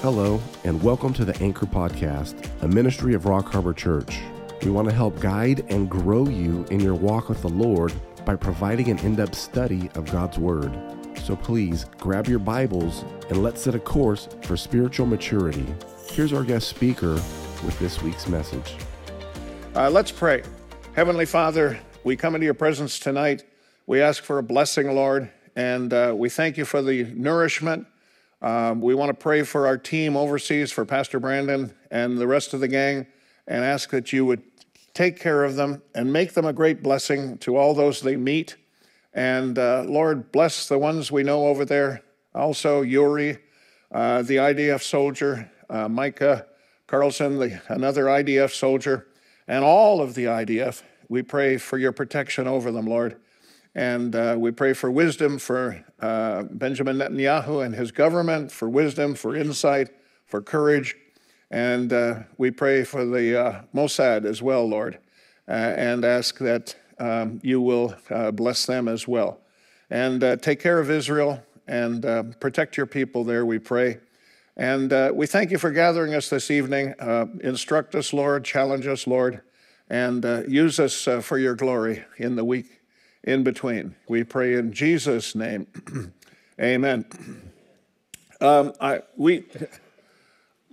Hello, and welcome to the Anchor Podcast, a ministry of Rock Harbor Church. We want to help guide and grow you in your walk with the Lord by providing an in depth study of God's Word. So please grab your Bibles and let's set a course for spiritual maturity. Here's our guest speaker with this week's message. Uh, let's pray. Heavenly Father, we come into your presence tonight. We ask for a blessing, Lord, and uh, we thank you for the nourishment um, we want to pray for our team overseas, for Pastor Brandon and the rest of the gang, and ask that you would take care of them and make them a great blessing to all those they meet. And uh, Lord, bless the ones we know over there. Also, Yuri, uh, the IDF soldier, uh, Micah Carlson, the, another IDF soldier, and all of the IDF. We pray for your protection over them, Lord. And uh, we pray for wisdom for uh, Benjamin Netanyahu and his government, for wisdom, for insight, for courage. And uh, we pray for the uh, Mossad as well, Lord, uh, and ask that um, you will uh, bless them as well. And take care of Israel and protect your people there, we pray. And we thank you for gathering us this evening. instruct us, Lord, challenge us, Lord, and use us for your glory in the week in between. We pray in Jesus' name. Amen. Um, I, we,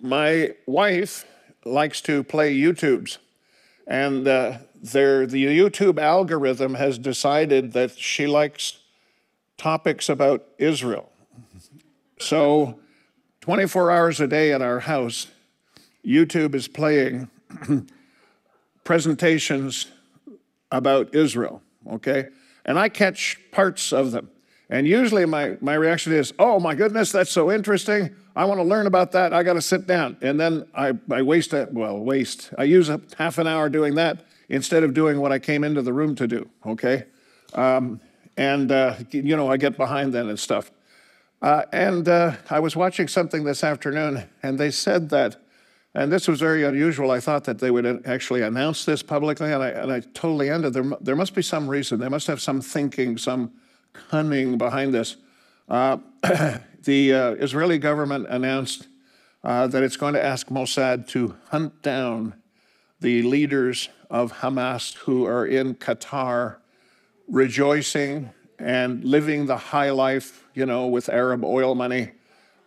my wife likes to play YouTubes, and uh, their, the YouTube algorithm has decided that she likes topics about Israel. So, 24 hours a day at our house, YouTube is playing presentations about Israel, okay? and I catch parts of them. And usually my, my reaction is, oh my goodness, that's so interesting. I want to learn about that. I got to sit down. And then I, I waste, a, well, waste. I use a half an hour doing that instead of doing what I came into the room to do, okay? Um, and, uh, you know, I get behind then and stuff. Uh, and uh, I was watching something this afternoon, and they said that and this was very unusual. I thought that they would actually announce this publicly, and I, and I totally ended. There, there must be some reason. They must have some thinking, some cunning behind this. Uh, the uh, Israeli government announced uh, that it's going to ask Mossad to hunt down the leaders of Hamas who are in Qatar rejoicing and living the high life, you know, with Arab oil money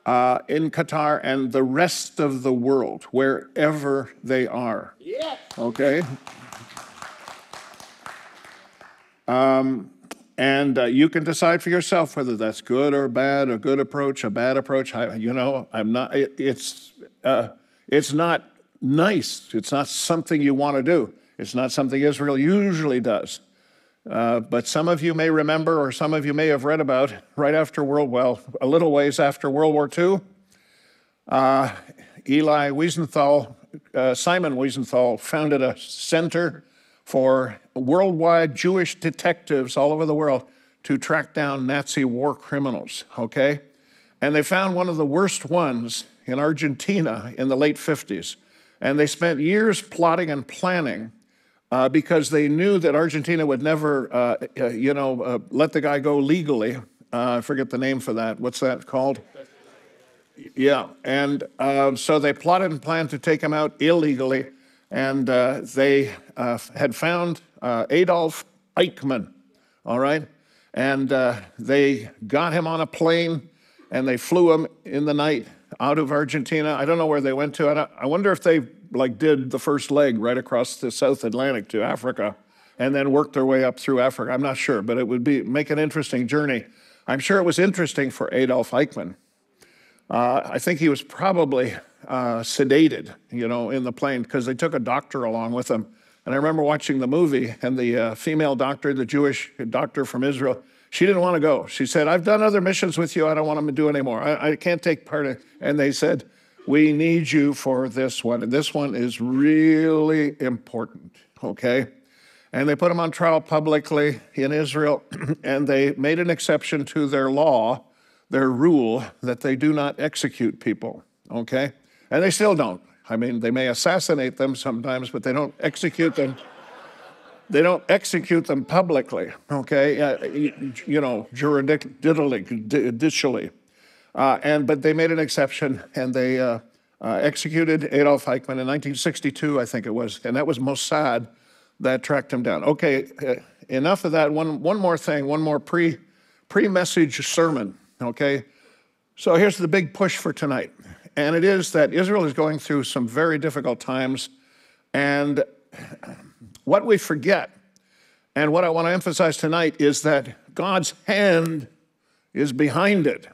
uh, in Qatar and the rest of the world, wherever they are. Yeah. Okay? Um, and uh, you can decide for yourself whether that's good or bad, a good approach, a bad approach. I, you know, I'm not. It, it's uh, it's not nice. It's not something you want to do. It's not something Israel usually does. Uh, but some of you may remember, or some of you may have read about, right after World, well, a little ways after World War II, uh, Eli Wiesenthal, uh, Simon Wiesenthal, founded a center for worldwide Jewish detectives all over the world to track down Nazi war criminals, okay? And they found one of the worst ones in Argentina in the late 50s. And they spent years plotting and planning uh, because they knew that Argentina would never, uh, uh, you know, uh, let the guy go legally. Uh, I forget the name for that. What's that called? Yeah, and um, so they plotted and planned to take him out illegally, and they had found Adolf Eichmann, all right? And they got him on a plane, and they flew him in the night out of Argentina. I don't know where they went to. I wonder if they like did the first leg right across the South Atlantic to Africa and then worked their way up through Africa. I'm not sure, but it would be make an interesting journey. I'm sure it was interesting for Adolf Eichmann. Uh, I think he was probably uh, sedated, you know, in the plane because they took a doctor along with them. And I remember watching the movie, and the uh, female doctor, the Jewish doctor from Israel, she didn't want to go. She said, "I've done other missions with you. I don't want them to do anymore. I, I can't take part." In. And they said, we need you for this one. And this one is really important, okay? And they put him on trial publicly in Israel, and they made an exception to their law, their rule, that they do not execute people, okay? And they still don't. I mean, they may assassinate them sometimes, but they don't execute them. They don't execute them publicly, okay? Uh, you, you know, juridically. Uh, and but they made an exception, and they uh, uh, executed Adolf Eichmann in 1962, I think it was, and that was Mossad that tracked him down. Okay, uh, enough of that. One one more thing, one more pre pre message sermon. Okay, so here's the big push for tonight, and it is that Israel is going through some very difficult times, and what we forget, and what I want to emphasize tonight is that God's hand is behind it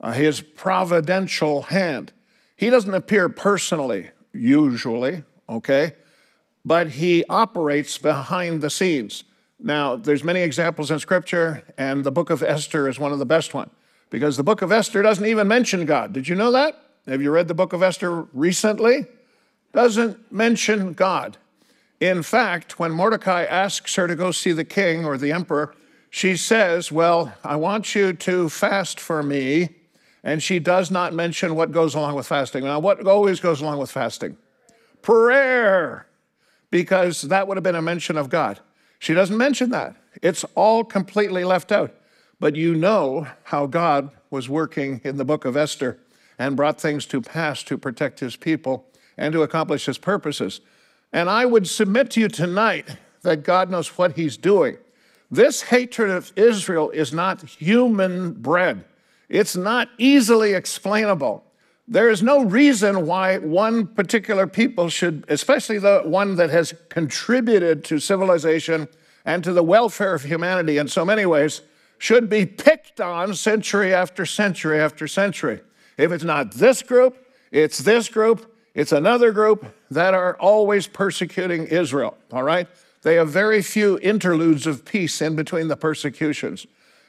uh, his providential hand. He doesn't appear personally, usually, okay? But he operates behind the scenes. Now, there's many examples in Scripture, and the book of Esther is one of the best ones because the book of Esther doesn't even mention God. Did you know that? Have you read the book of Esther recently? Doesn't mention God. In fact, when Mordecai asks her to go see the king or the emperor, she says, Well, I want you to fast for me and she does not mention what goes along with fasting. Now, what always goes along with fasting? Prayer, because that would have been a mention of God. She doesn't mention that. It's all completely left out. But you know how God was working in the book of Esther and brought things to pass to protect his people and to accomplish his purposes. And I would submit to you tonight that God knows what he's doing. This hatred of Israel is not human bred. It's not easily explainable. There is no reason why one particular people should, especially the one that has contributed to civilization and to the welfare of humanity in so many ways, should be picked on century after century after century. If it's not this group, it's this group, it's another group that are always persecuting Israel, all right? They have very few interludes of peace in between the persecutions.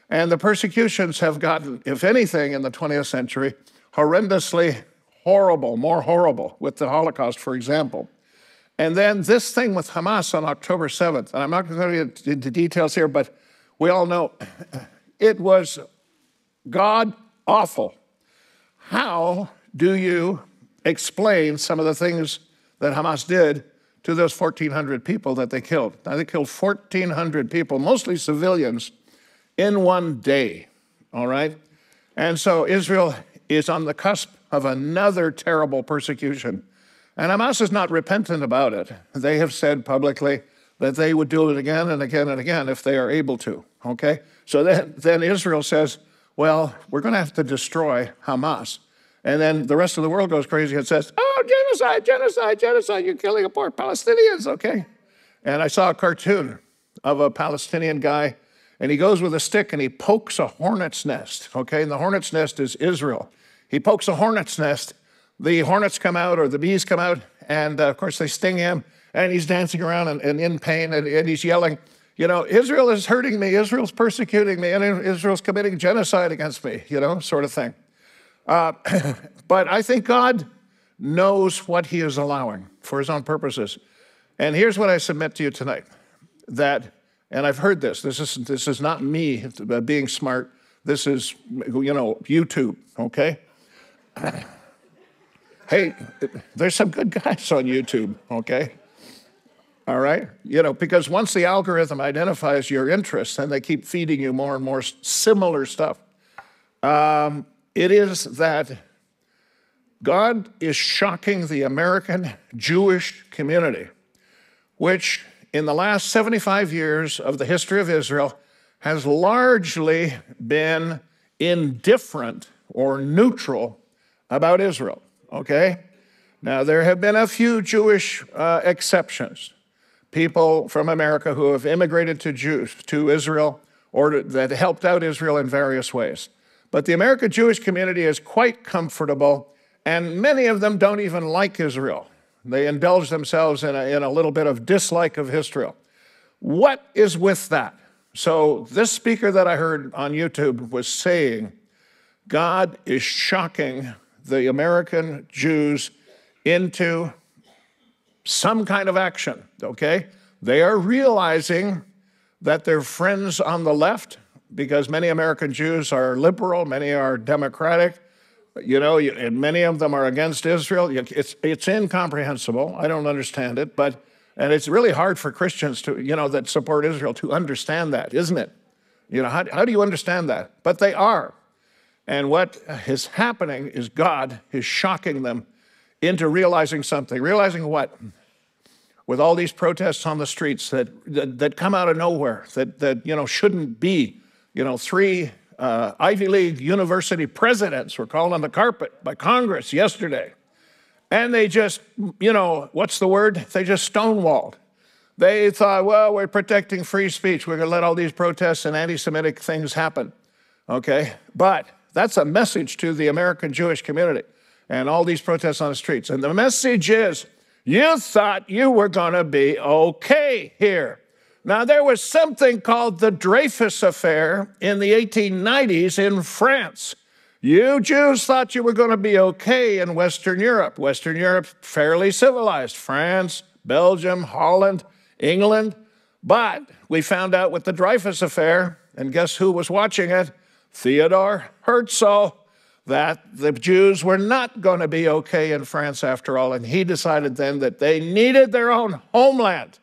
And the persecutions have gotten, if anything, in the 20th century, horrendously horrible, more horrible, with the Holocaust, for example. And then this thing with Hamas on October 7th, and I'm not going to get into details here, but we all know it was God awful. How do you explain some of the things that Hamas did to those 1,400 people that they killed? Now, they killed 1,400 people, mostly civilians, in one day, all right? And so Israel is on the cusp of another terrible persecution. And Hamas is not repentant about it. They have said publicly that they would do it again and again and again if they are able to, okay? So then, then Israel says, well, we're going to have to destroy Hamas. And then the rest of the world goes crazy and says, oh, genocide, genocide, genocide, you're killing poor Palestinians, okay? And I saw a cartoon of a Palestinian guy and he goes with a stick and he pokes a hornet's nest, okay? And the hornet's nest is Israel. He pokes a hornet's nest, the hornets come out or the bees come out, and uh, of course they sting him, and he's dancing around and, and in pain, and, and he's yelling, you know, Israel is hurting me, Israel's persecuting me, and Israel's committing genocide against me, you know, sort of thing. Uh, but I think God knows what he is allowing for his own purposes. And here's what I submit to you tonight that and I've heard this. This is, this is not me being smart. This is, you know, YouTube, okay? hey, there's some good guys on YouTube, okay? All right? You know, because once the algorithm identifies your interests and they keep feeding you more and more similar stuff, um, it is that God is shocking the American Jewish community, which in the last 75 years of the history of Israel has largely been indifferent or neutral about Israel. Okay? Now, there have been a few Jewish uh, exceptions. People from America who have immigrated to Jews, to Israel, or that helped out Israel in various ways. But the American Jewish community is quite comfortable, and many of them don't even like Israel. They indulge themselves in a, in a little bit of dislike of Israel. What is with that? So, this speaker that I heard on YouTube was saying, God is shocking the American Jews into some kind of action, okay? They are realizing that their friends on the left, because many American Jews are liberal, many are democratic, you know, and many of them are against Israel. It's, it's incomprehensible. I don't understand it, but, and it's really hard for Christians to, you know, that support Israel to understand that, isn't it? You know, how, how do you understand that? But they are. And what is happening is God is shocking them into realizing something. Realizing what? With all these protests on the streets that, that, that come out of nowhere, that, that you know, shouldn't be. You know, three uh, Ivy League university presidents were called on the carpet by Congress yesterday. And they just, you know, what's the word? They just stonewalled. They thought, well, we're protecting free speech. We're going to let all these protests and anti Semitic things happen. Okay? But that's a message to the American Jewish community and all these protests on the streets. And the message is you thought you were going to be okay here. Now, there was something called the Dreyfus Affair in the 1890s in France. You Jews thought you were going to be okay in Western Europe. Western Europe, fairly civilized. France, Belgium, Holland, England. But we found out with the Dreyfus Affair, and guess who was watching it? Theodore Herzl, that the Jews were not going to be okay in France after all. And he decided then that they needed their own homeland.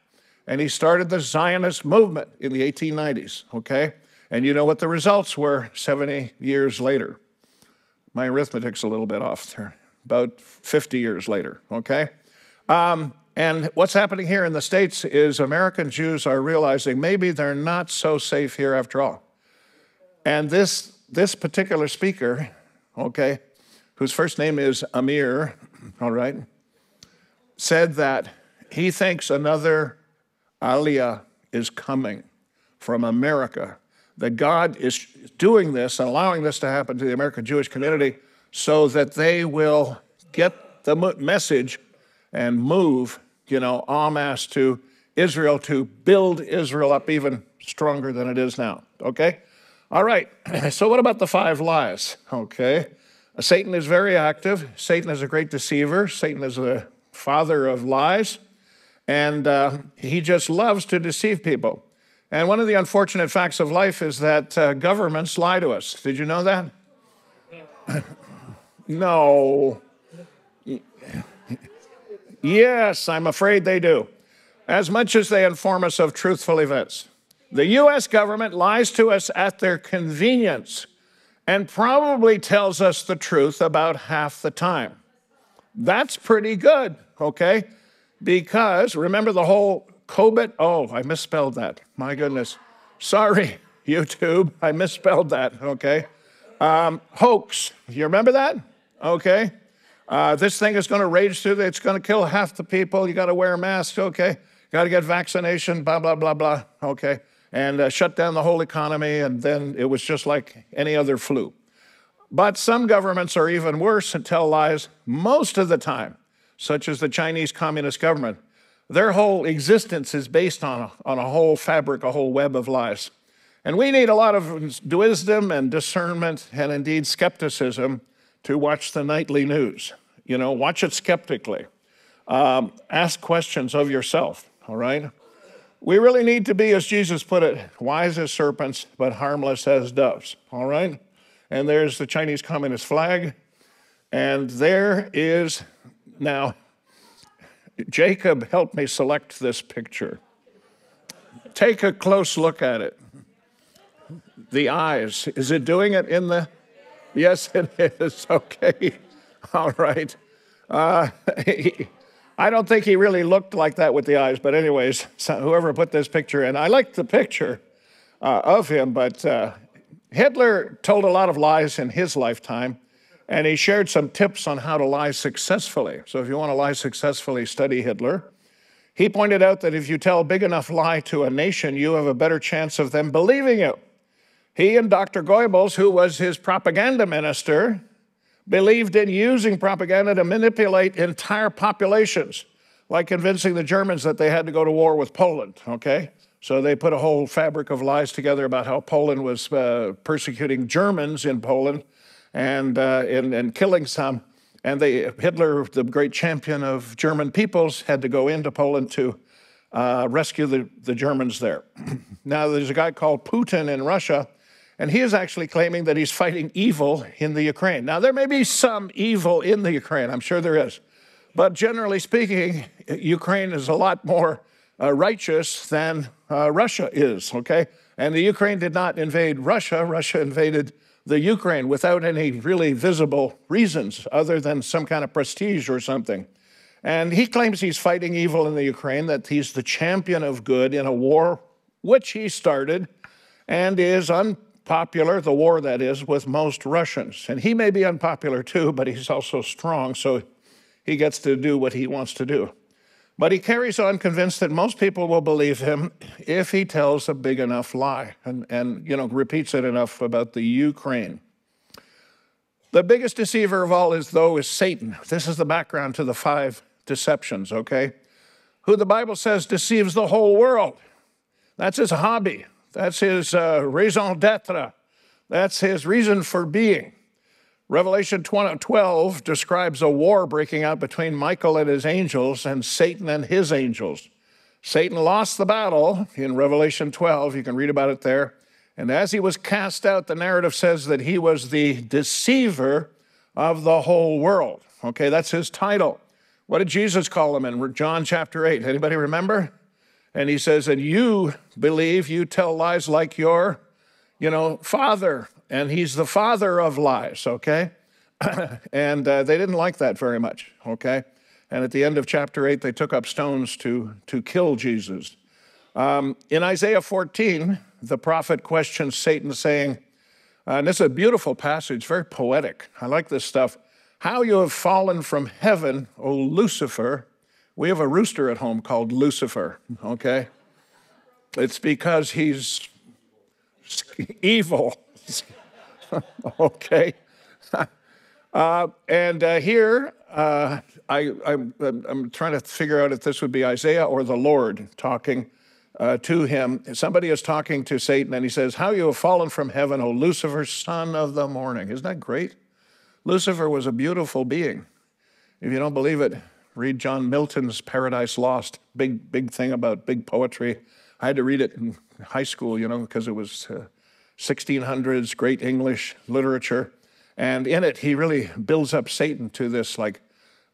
And he started the Zionist movement in the 1890s, okay? And you know what the results were 70 years later. My arithmetic's a little bit off there, about 50 years later, okay? Um, and what's happening here in the States is American Jews are realizing maybe they're not so safe here after all. And this, this particular speaker, okay, whose first name is Amir, all right, said that he thinks another Aliyah is coming from America, that God is doing this and allowing this to happen to the American Jewish community so that they will get the message and move, you know, en masse to Israel to build Israel up even stronger than it is now. Okay? All right. So, what about the five lies? Okay. Satan is very active. Satan is a great deceiver. Satan is the father of lies. And uh, he just loves to deceive people. And one of the unfortunate facts of life is that uh, governments lie to us. Did you know that? no. Yes, I'm afraid they do. As much as they inform us of truthful events. The US government lies to us at their convenience and probably tells us the truth about half the time. That's pretty good, okay? Because remember the whole COVID? Oh, I misspelled that. My goodness. Sorry, YouTube. I misspelled that, okay? Um, hoax. You remember that? Okay. Uh, this thing is going to rage through, it's going to kill half the people. You got to wear a mask, okay? Got to get vaccination, blah, blah, blah, blah, okay? And uh, shut down the whole economy, and then it was just like any other flu. But some governments are even worse and tell lies most of the time, such as the Chinese Communist government. Their whole existence is based on a, on a whole fabric, a whole web of lies. And we need a lot of wisdom and discernment and indeed skepticism to watch the nightly news. You know, watch it skeptically. Um, ask questions of yourself, all right? We really need to be, as Jesus put it, wise as serpents, but harmless as doves, all right? And there's the Chinese Communist flag. And there is now, Jacob helped me select this picture. Take a close look at it. The eyes. Is it doing it in the Yes, it is. Okay. All right. Uh, he, I don't think he really looked like that with the eyes, but, anyways, so whoever put this picture in, I like the picture uh, of him, but uh, Hitler told a lot of lies in his lifetime, and he shared some tips on how to lie successfully. So, if you want to lie successfully, study Hitler. He pointed out that if you tell a big enough lie to a nation, you have a better chance of them believing you. He and Dr. Goebbels, who was his propaganda minister, believed in using propaganda to manipulate entire populations, like convincing the Germans that they had to go to war with Poland, okay? So they put a whole fabric of lies together about how Poland was uh, persecuting Germans in Poland and, uh, and, and killing some. And they, Hitler, the great champion of German peoples, had to go into Poland to uh, rescue the, the Germans there. now, there's a guy called Putin in Russia and he is actually claiming that he's fighting evil in the Ukraine. Now, there may be some evil in the Ukraine, I'm sure there is. But generally speaking, Ukraine is a lot more uh, righteous than uh, Russia is, okay? And the Ukraine did not invade Russia, Russia invaded the Ukraine without any really visible reasons other than some kind of prestige or something. And he claims he's fighting evil in the Ukraine, that he's the champion of good in a war which he started and is unpopular, the war that is, with most Russians. And he may be unpopular too, but he's also strong, so he gets to do what he wants to do. But he carries on convinced that most people will believe him if he tells a big enough lie and, and you know, repeats it enough about the Ukraine. The biggest deceiver of all is, though, is Satan. This is the background to the five deceptions, okay? Who the Bible says deceives the whole world. That's his hobby. That's his uh, raison d'etre. That's his reason for being. Revelation 12 describes a war breaking out between Michael and his angels and Satan and his angels. Satan lost the battle in Revelation 12. You can read about it there. And as he was cast out, the narrative says that he was the deceiver of the whole world. Okay, that's his title. What did Jesus call him in John chapter 8? Anybody remember? And he says, And you believe, you tell lies like your, you know, father and he's the father of lies, okay? and uh, they didn't like that very much, okay? And at the end of chapter 8, they took up stones to, to kill Jesus. Um, in Isaiah 14, the prophet questions Satan, saying, uh, and this is a beautiful passage, very poetic. I like this stuff. How you have fallen from heaven, O Lucifer. We have a rooster at home called Lucifer, okay? It's because he's evil. okay. Uh, and uh, here, uh, I, am trying to figure out if this would be Isaiah or the Lord talking uh, to him. Somebody is talking to Satan, and he says, How you have fallen from heaven, O Lucifer, son of the morning. Isn't that great? Lucifer was a beautiful being. If you don't believe it, read John Milton's Paradise Lost. Big, big thing about big poetry. I had to read it in high school, you know, because it was uh, 1600s, great English literature. And in it, he really builds up Satan to this like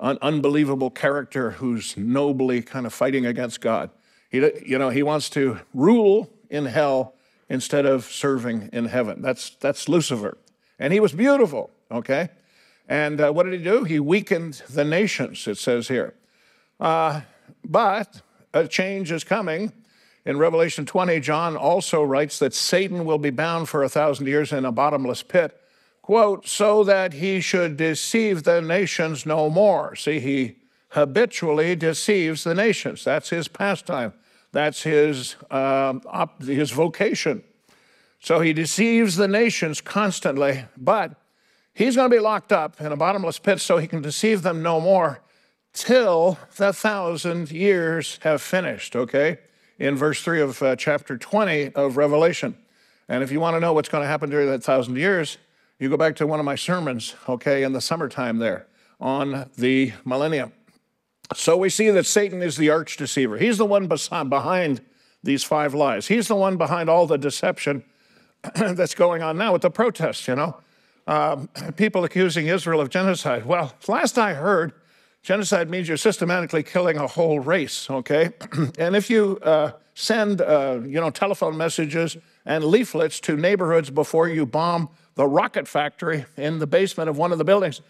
un- unbelievable character who's nobly kind of fighting against God. He, you know, he wants to rule in hell instead of serving in heaven. That's, that's Lucifer. And he was beautiful, okay? And uh, what did he do? He weakened the nations, it says here. Uh, but a change is coming in Revelation 20, John also writes that Satan will be bound for a thousand years in a bottomless pit, quote, so that he should deceive the nations no more. See, he habitually deceives the nations. That's his pastime, that's his, uh, op- his vocation. So he deceives the nations constantly, but he's going to be locked up in a bottomless pit so he can deceive them no more till the thousand years have finished, okay? In verse 3 of uh, chapter 20 of Revelation. And if you want to know what's going to happen during that thousand years, you go back to one of my sermons, okay, in the summertime there on the millennium. So we see that Satan is the arch deceiver. He's the one behind these five lies. He's the one behind all the deception that's going on now with the protests, you know. Um, people accusing Israel of genocide. Well, last I heard, Genocide means you're systematically killing a whole race, okay? and if you uh, send, uh, you know, telephone messages and leaflets to neighborhoods before you bomb the rocket factory in the basement of one of the buildings,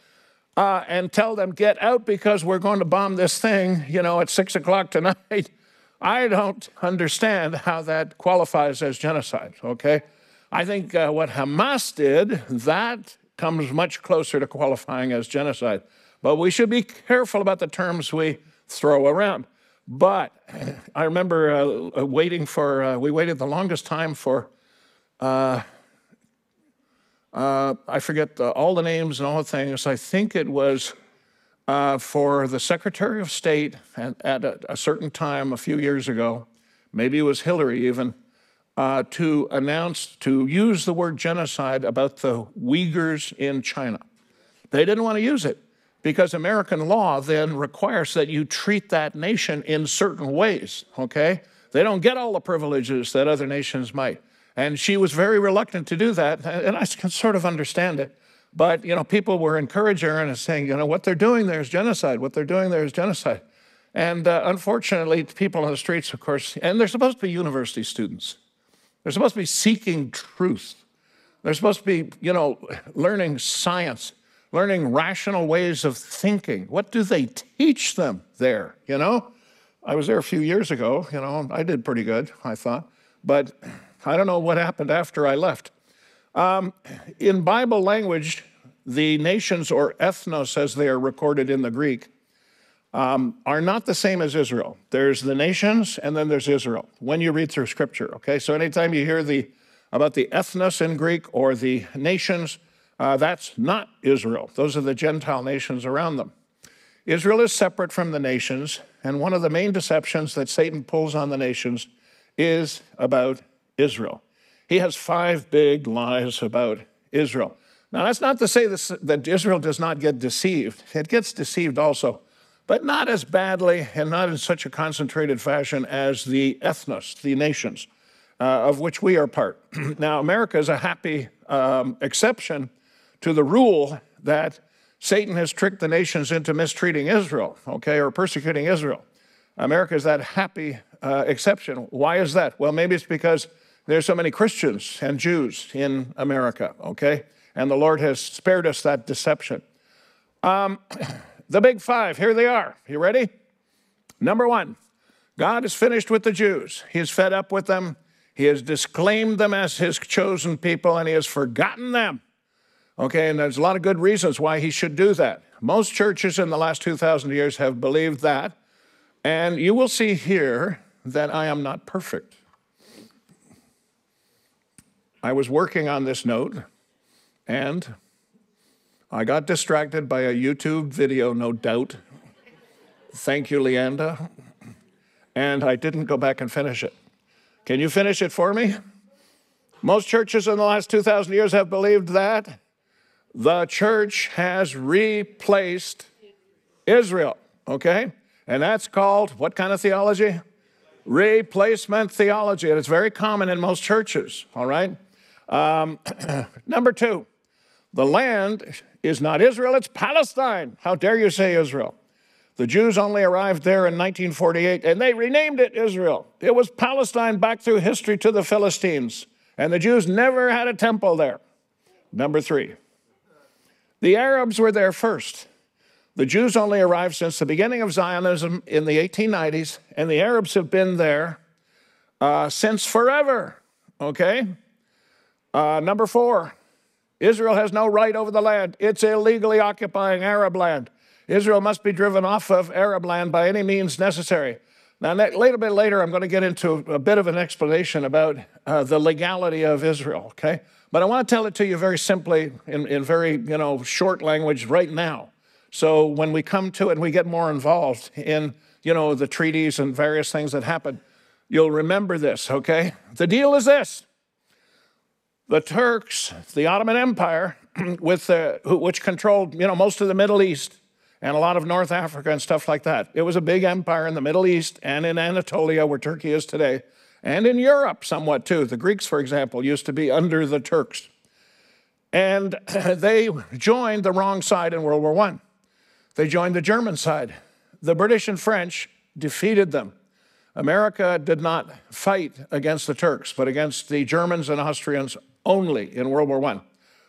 uh, and tell them get out because we're going to bomb this thing, you know, at six o'clock tonight. I don't understand how that qualifies as genocide. Okay, I think uh, what Hamas did that comes much closer to qualifying as genocide. But we should be careful about the terms we throw around. But I remember uh, uh, waiting for, uh, we waited the longest time for, uh, uh I forget the, all the names and all the things. I think it was uh, for the Secretary of State at, at a, a, certain time a few years ago, maybe it was Hillary even, to announce, to use the word genocide about the Uyghurs in China. They didn't want to use it because American law then requires that you treat that nation in certain ways, okay? They don't get all the privileges that other nations might. And she was very reluctant to do that, and I can sort of understand it. But, you know, people were encouraging her and saying, you know, what they're doing there is genocide. What they're doing there is genocide. And uh, unfortunately, people on the streets, of course, and they're supposed to be university students. They're supposed to be seeking truth. They're supposed to be, you know, learning science, learning rational ways of thinking. What do they teach them there, you know? I was there a few years ago, you know, I did pretty good, I thought. But I don't know what happened after I left. Um, in Bible language, the nations or ethnos, as they are recorded in the Greek, um, are not the same as Israel. There's the nations and then there's Israel when you read through scripture, okay? So anytime you hear the about the ethnos in Greek or the nations, uh, that's not Israel. Those are the Gentile nations around them. Israel is separate from the nations, and one of the main deceptions that Satan pulls on the nations is about Israel. He has five big lies about Israel. Now, that's not to say this, that Israel does not get deceived. It gets deceived also, but not as badly and not in such a concentrated fashion as the ethnos, the nations, uh, of which we are part. now, America is a happy um, exception to the rule that Satan has tricked the nations into mistreating Israel, okay, or persecuting Israel. America is that happy uh, exception. Why is that? Well, maybe it's because there's so many Christians and Jews in America, okay? And the Lord has spared us that deception. Um, the big five, here they are. You ready? Number one, God is finished with the Jews. He is fed up with them. He has disclaimed them as his chosen people and he has forgotten them. Okay, and there's a lot of good reasons why he should do that. Most churches in the last 2,000 years have believed that. And you will see here that I am not perfect. I was working on this note and I got distracted by a YouTube video, no doubt. Thank you, Leanda. And I didn't go back and finish it. Can you finish it for me? Most churches in the last 2,000 years have believed that the church has replaced Israel, okay? And that's called what kind of theology? Replacement theology. And it's very common in most churches, all right? Um, number two, the land is not Israel, it's Palestine. How dare you say Israel? The Jews only arrived there in 1948 and they renamed it Israel. It was Palestine back through history to the Philistines. And the Jews never had a temple there. Number three, the Arabs were there first. The Jews only arrived since the beginning of Zionism in the 1890s, and the Arabs have been there uh, since forever. Okay? Uh, number four, Israel has no right over the land. It's illegally occupying Arab land. Israel must be driven off of Arab land by any means necessary. Now, a little bit later, I'm going to get into a bit of an explanation about uh, the legality of Israel, okay? But I want to tell it to you very simply in, in very, you know, short language right now. So when we come to it and we get more involved in, you know, the treaties and various things that happen, you'll remember this, okay? The deal is this the Turks, the Ottoman Empire, with the, which controlled you know most of the Middle East and a lot of North Africa and stuff like that. It was a big empire in the Middle East and in Anatolia, where Turkey is today, and in Europe somewhat too. The Greeks, for example, used to be under the Turks, and they joined the wrong side in World War I. They joined the German side. The British and French defeated them. America did not fight against the Turks, but against the Germans and Austrians only in World War I.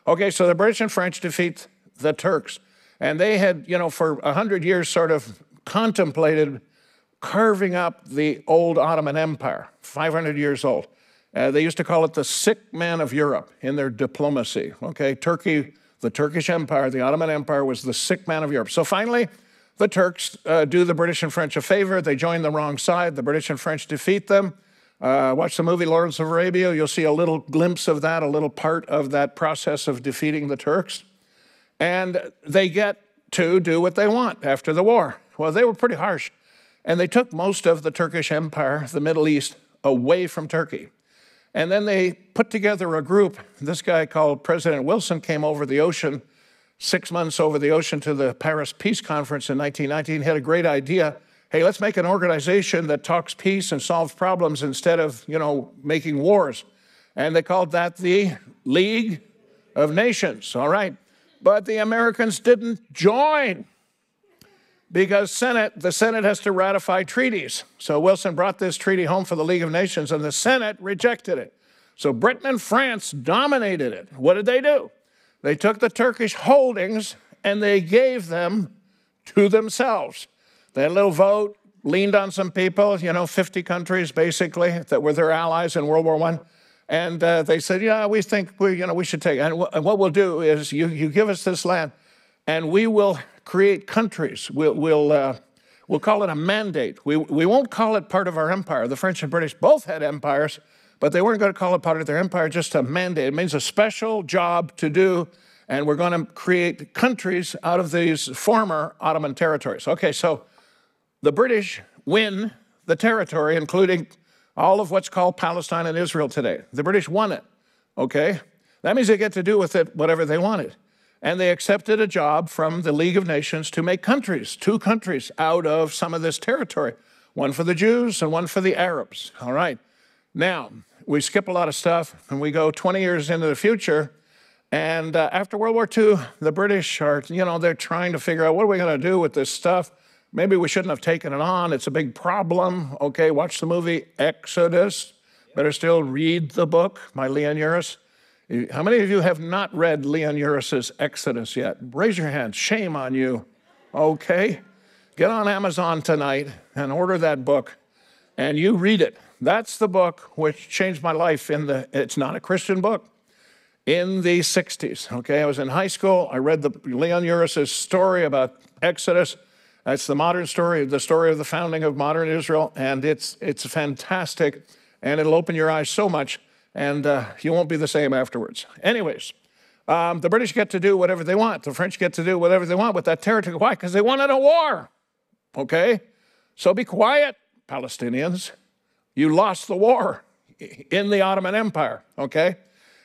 Okay, so the British and French defeat the Turks. And they had, you know, for 100 years sort of contemplated carving up the old Ottoman Empire, 500 years old. Uh, they used to call it the sick man of Europe in their diplomacy. Okay, Turkey, the Turkish Empire, the Ottoman Empire was the sick man of Europe. So finally, the Turks uh, do the British and French a favor. They join the wrong side. The British and French defeat them. Uh, watch the movie Lawrence of Arabia. You'll see a little glimpse of that, a little part of that process of defeating the Turks. And they get to do what they want after the war. Well, they were pretty harsh. And they took most of the Turkish Empire, the Middle East, away from Turkey. And then they put together a group. This guy called President Wilson came over the ocean, six months over the ocean to the Paris Peace Conference in 1919. He had a great idea hey, let's make an organization that talks peace and solves problems instead of, you know, making wars. And they called that the League of Nations, all right? But the Americans didn't join because Senate, the Senate has to ratify treaties. So Wilson brought this treaty home for the League of Nations and the Senate rejected it. So Britain and France dominated it. What did they do? They took the Turkish holdings and they gave them to themselves. They had a little vote, leaned on some people, you know, 50 countries basically that were their allies in World War I. And uh, they said, yeah, we think we, you know, we should take it. And, and what we'll do is you, you give us this land and we will create countries. We'll, we'll, uh, we'll call it a mandate. We, we won't call it part of our empire. The French and British both had empires, but they weren't going to call it part of their empire, just a mandate. It means a special job to do, and we're going to create countries out of these former Ottoman territories. Okay, so the British win the territory, including all of what's called Palestine and Israel today. The British won it, okay? That means they get to do with it whatever they wanted. And they accepted a job from the League of Nations to make countries, two countries out of some of this territory, one for the Jews and one for the Arabs. All right. Now, we skip a lot of stuff and we go 20 years into the future. And uh, after World War II, the British are, you know, they're trying to figure out what are we going to do with this stuff. Maybe we shouldn't have taken it on. It's a big problem. Okay, watch the movie Exodus. Better still read the book by Leon Uris. How many of you have not read Leon Uris's Exodus yet? Raise your hand. Shame on you. Okay. Get on Amazon tonight and order that book and you read it. That's the book which changed my life in the it's not a Christian book. In the 60s, okay? I was in high school. I read the Leon Uris's story about Exodus. That's the modern story, the story of the founding of modern Israel, and it's it's fantastic, and it'll open your eyes so much, and uh, you won't be the same afterwards. Anyways, um, the British get to do whatever they want. The French get to do whatever they want with that territory. Why? Because they wanted a war. Okay, so be quiet, Palestinians. You lost the war in the Ottoman Empire. Okay,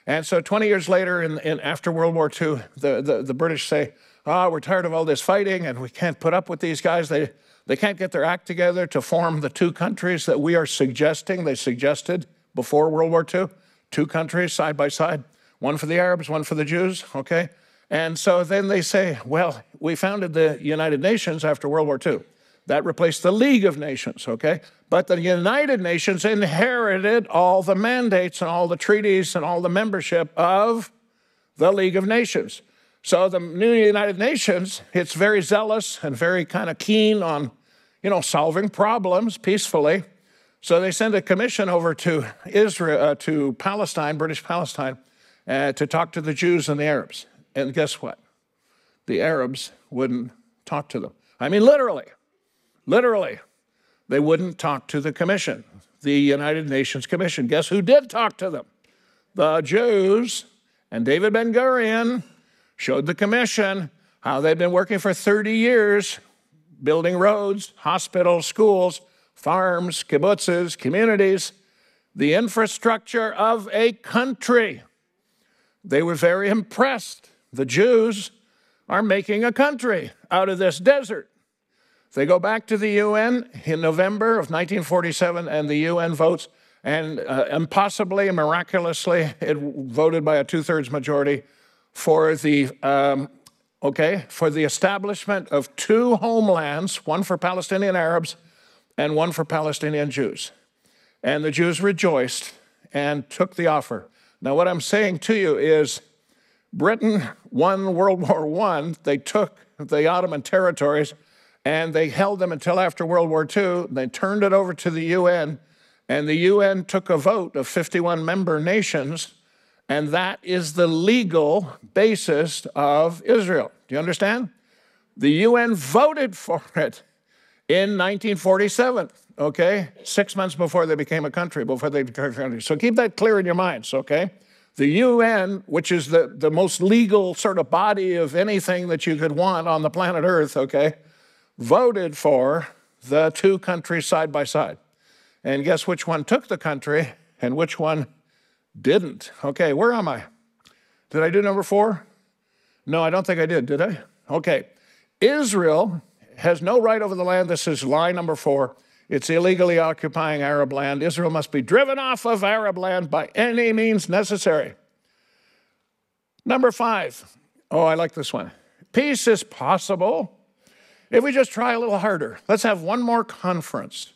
and so 20 years later, in, in after World War II, the, the, the British say oh, we're tired of all this fighting and we can't put up with these guys. They, they can't get their act together to form the two countries that we are suggesting. They suggested before World War II, two countries side by side, one for the Arabs, one for the Jews, okay? And so then they say, well, we founded the United Nations after World War II. That replaced the League of Nations, okay? But the United Nations inherited all the mandates and all the treaties and all the membership of the League of Nations. So the new United Nations, it's very zealous and very kind of keen on, you know, solving problems peacefully. So they send a commission over to Israel, uh, to Palestine, British Palestine, uh, to talk to the Jews and the Arabs. And guess what? The Arabs wouldn't talk to them. I mean, literally, literally, they wouldn't talk to the commission, the United Nations Commission. Guess who did talk to them? The Jews and David Ben Gurion showed the commission how they'd been working for 30 years building roads, hospitals, schools, farms, kibbutzes, communities, the infrastructure of a country. They were very impressed. The Jews are making a country out of this desert. They go back to the UN in November of 1947, and the UN votes, and uh, impossibly, miraculously, it voted by a two thirds majority for the um, okay for the establishment of two homelands, one for Palestinian Arabs and one for Palestinian Jews. And the Jews rejoiced and took the offer. Now, what I'm saying to you is Britain won World War I. They took the Ottoman territories and they held them until after World War II. They turned it over to the UN, and the UN took a vote of 51 member nations and that is the legal basis of Israel. Do you understand? The UN voted for it in 1947, okay? Six months before they became a country, before they became a country. So keep that clear in your minds, okay? The UN, which is the, the most legal sort of body of anything that you could want on the planet Earth, okay, voted for the two countries side by side. And guess which one took the country and which one didn't. Okay, where am I? Did I do number four? No, I don't think I did, did I? Okay. Israel has no right over the land. This is lie number four. It's illegally occupying Arab land. Israel must be driven off of Arab land by any means necessary. Number five. Oh, I like this one. Peace is possible if we just try a little harder. Let's have one more conference.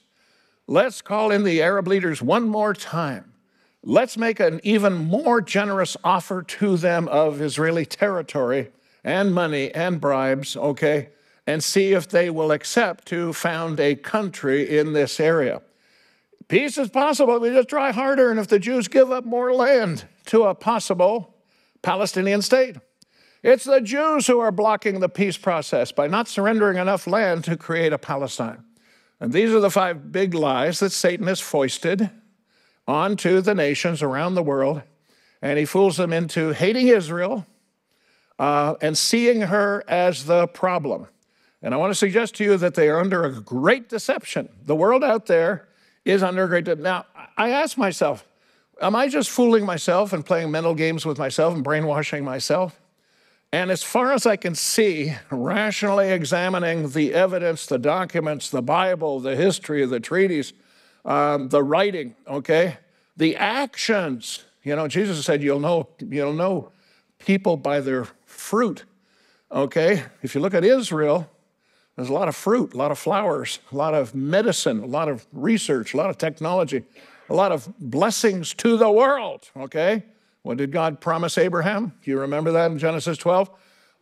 Let's call in the Arab leaders one more time. let's make an even more generous offer to them of Israeli territory and money and bribes, okay, and see if they will accept to found a country in this area. Peace is possible. We just try harder, and if the Jews give up more land to a possible Palestinian state, it's the Jews who are blocking the peace process by not surrendering enough land to create a Palestine. And these are the five big lies that Satan has foisted onto the nations around the world. And he fools them into hating Israel uh, and seeing her as the problem. And I want to suggest to you that they are under a great deception. The world out there is under a great. deception. now, I ask myself, am I just fooling myself and playing mental games with myself and brainwashing myself? And as far as I can see, rationally examining the evidence, the documents, the Bible, the history, the treaties, um, the writing, okay, the actions. You know, Jesus said, "You'll know, you'll know people by their fruit." Okay, if you look at Israel, there's a lot of fruit, a lot of flowers, a lot of medicine, a lot of research, a lot of technology, a lot of blessings to the world. Okay, what did God promise Abraham? Do you remember that in Genesis 12?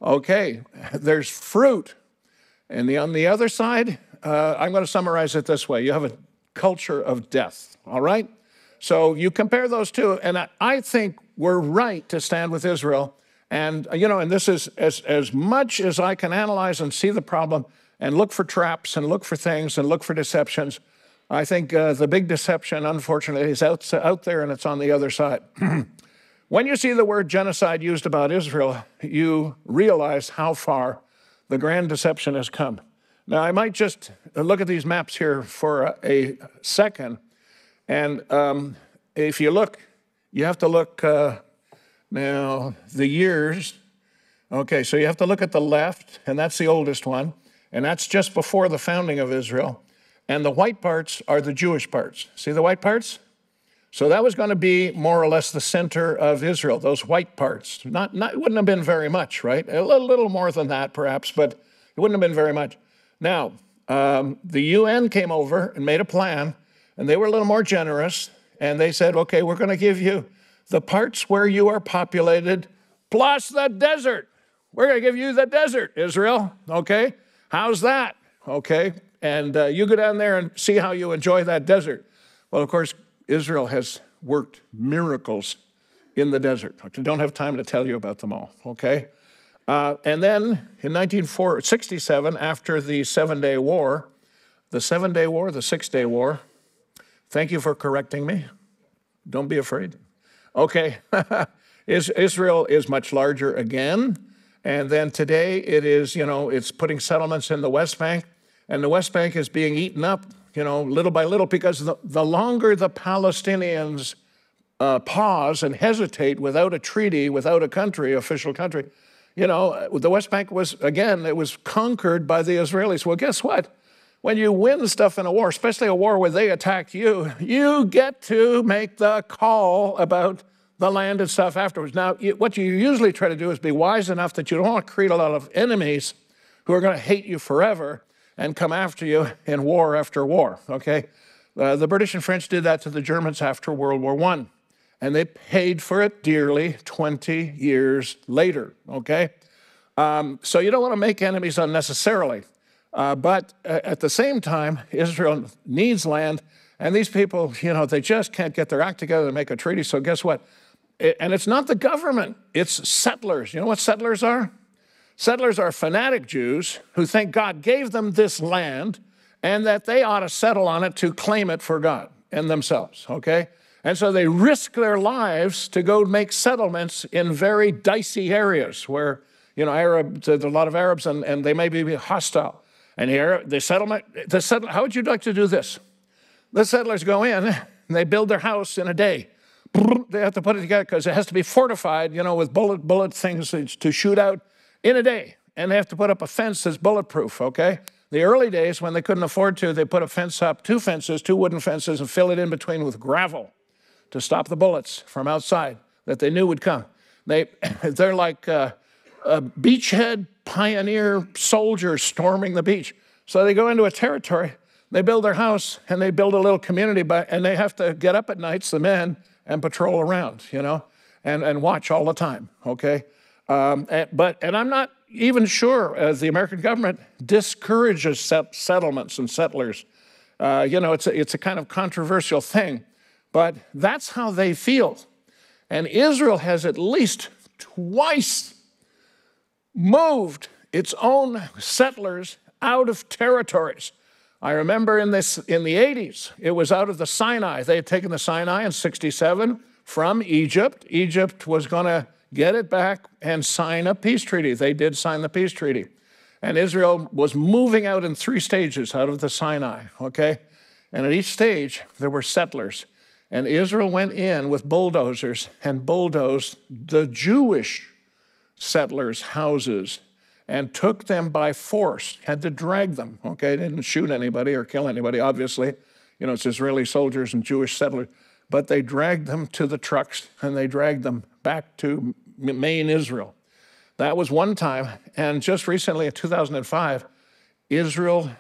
Okay, there's fruit. And the, on the other side, uh, I'm going to summarize it this way you have a culture of death, all right? So you compare those two, and I, I think we're right to stand with Israel. And, you know, and this is as, as much as I can analyze and see the problem and look for traps and look for things and look for deceptions. I think uh, the big deception, unfortunately, is out, out there and it's on the other side. when you see the word genocide used about Israel, you realize how far the grand deception has come. Now, I might just look at these maps here for a, second. And um, if you look, you have to look uh, now, the years. Okay, so you have to look at the left, and that's the oldest one, and that's just before the founding of Israel. And the white parts are the Jewish parts. See the white parts? So that was going to be more or less the center of Israel, those white parts. Not, not, it wouldn't have been very much, right? A little, little more than that, perhaps, but it wouldn't have been very much. Now, um, the UN came over and made a plan, and they were a little more generous, and they said, okay, we're going to give you the parts where you are populated plus the desert. We're going to give you the desert, Israel. Okay? How's that? Okay? And uh, you go down there and see how you enjoy that desert. Well, of course, Israel has worked miracles in the desert. I don't have time to tell you about them all, okay? Uh, and then in 1967, after the Seven Day War, the Seven Day War, the Six Day War, thank you for correcting me. Don't be afraid. Okay, Israel is much larger again. And then today it is, you know, it's putting settlements in the West Bank, and the West Bank is being eaten up, you know, little by little, because the, the longer the Palestinians uh, pause and hesitate without a treaty, without a country, official country, you know, the West Bank was, again, it was conquered by the Israelis. Well, guess what? When you win stuff in a war, especially a war where they attack you, you get to make the call about the land and stuff afterwards. Now, what you usually try to do is be wise enough that you don't want to create a lot of enemies who are going to hate you forever and come after you in war after war, okay? Uh, the British and French did that to the Germans after World War I and they paid for it dearly 20 years later, okay? Um, so you don't want to make enemies unnecessarily. Uh, but uh, at the same time, Israel needs land, and these people, you know, they just can't get their act together to make a treaty. So guess what? And it's not the government, it's settlers. You know what settlers are? Settlers are fanatic Jews who think God gave them this land and that they ought to settle on it to claim it for God and themselves, okay? And so they risk their lives to go make settlements in very dicey areas where, you know, Arab, there's a lot of Arabs and, and they may be hostile. And here, the settlement, the settle, how would you like to do this? The settlers go in and they build their house in a day. They have to put it together because it has to be fortified, you know, with bullet, bullet things to shoot out in a day. And they have to put up a fence that's bulletproof, okay? The early days, when they couldn't afford to, they put a fence up, two fences, two wooden fences, and fill it in between with gravel to stop the bullets from outside that they knew would come. They, they're like uh, a beachhead pioneer soldier storming the beach. So they go into a territory, they build their house, and they build a little community, by, and they have to get up at nights, the men, and patrol around, you know, and, and watch all the time, okay? Um, and, but, and I'm not even sure as the American government discourages set- settlements and settlers. Uh, you know, it's a, it's a kind of controversial thing, but that's how they feel. And Israel has at least twice moved its own settlers out of territories. I remember in, this, in the 80s, it was out of the Sinai. They had taken the Sinai in 67 from Egypt. Egypt was going to get it back and sign a peace treaty. They did sign the peace treaty. And Israel was moving out in three stages out of the Sinai, okay? And at each stage, there were settlers. And Israel went in with bulldozers and bulldozed the Jewish settlers' houses and took them by force, had to drag them, okay? Didn't shoot anybody or kill anybody, obviously. You know, it's Israeli soldiers and Jewish settlers. But they dragged them to the trucks and they dragged them back to main, Israel. That was one time. And just recently, in 2005, Israel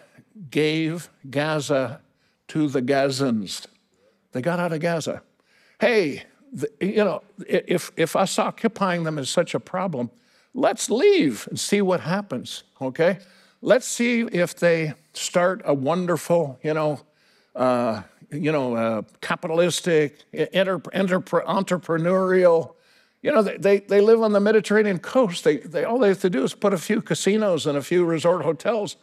gave Gaza to the Gazans. They got out of Gaza. Hey, the, you know, if, if us occupying them is such a problem, let's leave and see what happens, okay? Let's see if they start a wonderful, you know, uh, you know, uh, capitalistic, enter, enter, entrepreneurial. You know, they, they live on the Mediterranean coast. They, they, all they have to do is put a few casinos and a few resort hotels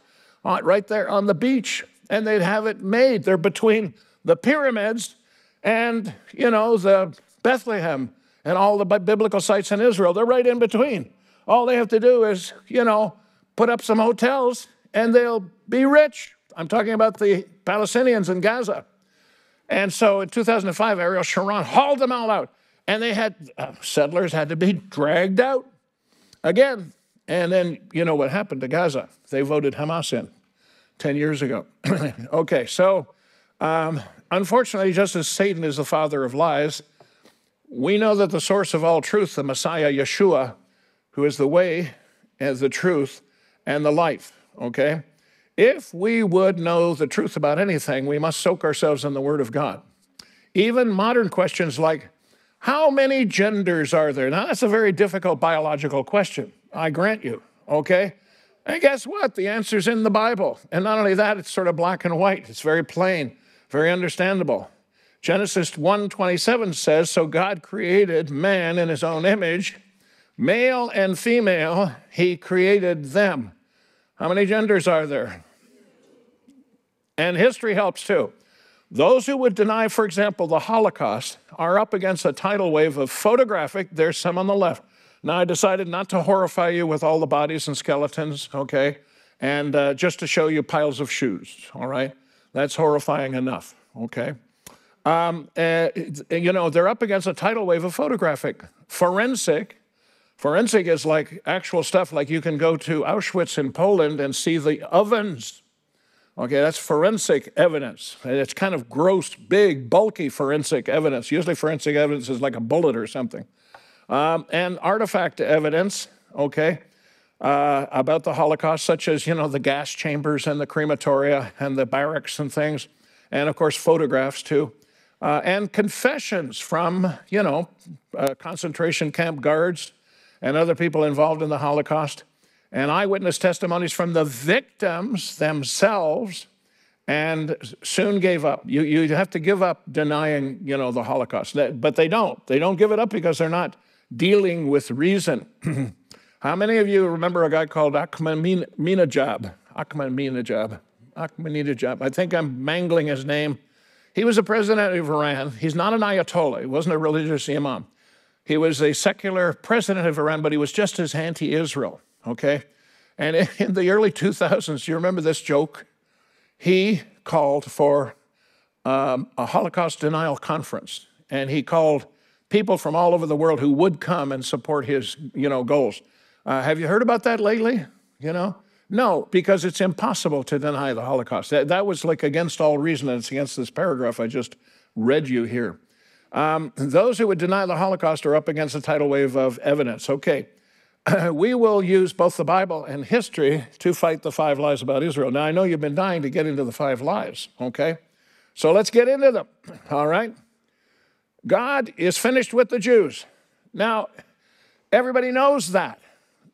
on, right there on the beach, and they'd have it made. They're between the pyramids and, you know, the Bethlehem and all the biblical sites in Israel. They're right in between. All they have to do is, you know, put up some hotels and they'll be rich. I'm talking about the Palestinians in Gaza. And so in 2005, Ariel Sharon hauled them all out. And they had, uh, settlers had to be dragged out again. And then, you know what happened to Gaza? They voted Hamas in 10 years ago. okay, so um, unfortunately, just as Satan is the father of lies, we know that the source of all truth, the Messiah, Yeshua, who is the way and the truth and the life, okay? If we would know the truth about anything, we must soak ourselves in the Word of God. Even modern questions like, how many genders are there? Now, that's a very difficult biological question, I grant you, okay? And guess what? The answer's in the Bible. And not only that, it's sort of black and white. It's very plain, very understandable. Genesis 1:27 says, "So God created man in his own image, male and female, he created them." How many genders are there? And history helps too. Those who would deny, for example, the Holocaust are up against a tidal wave of photographic, there's some on the left. Now, I decided not to horrify you with all the bodies and skeletons, okay? And uh, just to show you piles of shoes, all right? That's horrifying enough, okay? Um, uh, you know, they're up against a tidal wave of photographic. Forensic, forensic is like actual stuff, like you can go to Auschwitz in Poland and see the ovens Okay, that's forensic evidence. It's kind of gross, big, bulky forensic evidence. Usually, forensic evidence is like a bullet or something. Um, and artifact evidence, okay, uh, about the Holocaust, such as, you know, the gas chambers and the crematoria and the barracks and things, and of course, photographs too. Uh, and confessions from, you know, uh, concentration camp guards and other people involved in the Holocaust and eyewitness testimonies from the victims themselves and soon gave up. You, you have to give up denying, you know, the Holocaust. But they don't. They don't give it up because they're not dealing with reason. How many of you remember a guy called Ahmadinejad? Ahmadinejad. Ahmadinejad. I think I'm mangling his name. He was a president of Iran. He's not an Ayatollah. He wasn't a religious imam. He was a secular president of Iran, but he was just as anti Israel okay? And in the early 2000s, you remember this joke? He called for um, a Holocaust denial conference, and he called people from all over the world who would come and support his, you know, goals. Uh, have you heard about that lately? You know, no, because it's impossible to deny the Holocaust. That, that was like against all reason, and it's against this paragraph I just read you here. Um, those who would deny the Holocaust are up against a tidal wave of evidence. Okay, we will use both the Bible and history to fight the five lies about Israel. Now, I know you've been dying to get into the five lies, okay? So let's get into them, all right? God is finished with the Jews. Now, everybody knows that.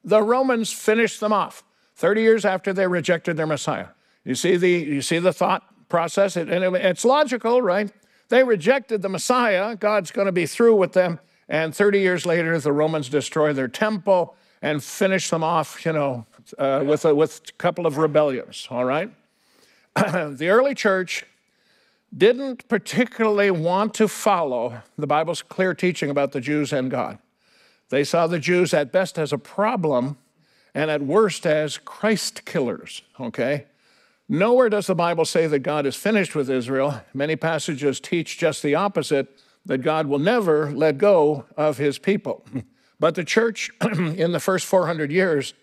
The Romans finished them off 30 years after they rejected their Messiah. You see the, you see the thought process? It, and it's logical, right? They rejected the Messiah. God's going to be through with them. And 30 years later, the Romans destroy their temple and finish them off, you know, uh, with, a, with a couple of rebellions, all right? the early church didn't particularly want to follow the Bible's clear teaching about the Jews and God. They saw the Jews at best as a problem and at worst as Christ killers, okay? Nowhere does the Bible say that God is finished with Israel. Many passages teach just the opposite that God will never let go of his people. But the church in the first 400 years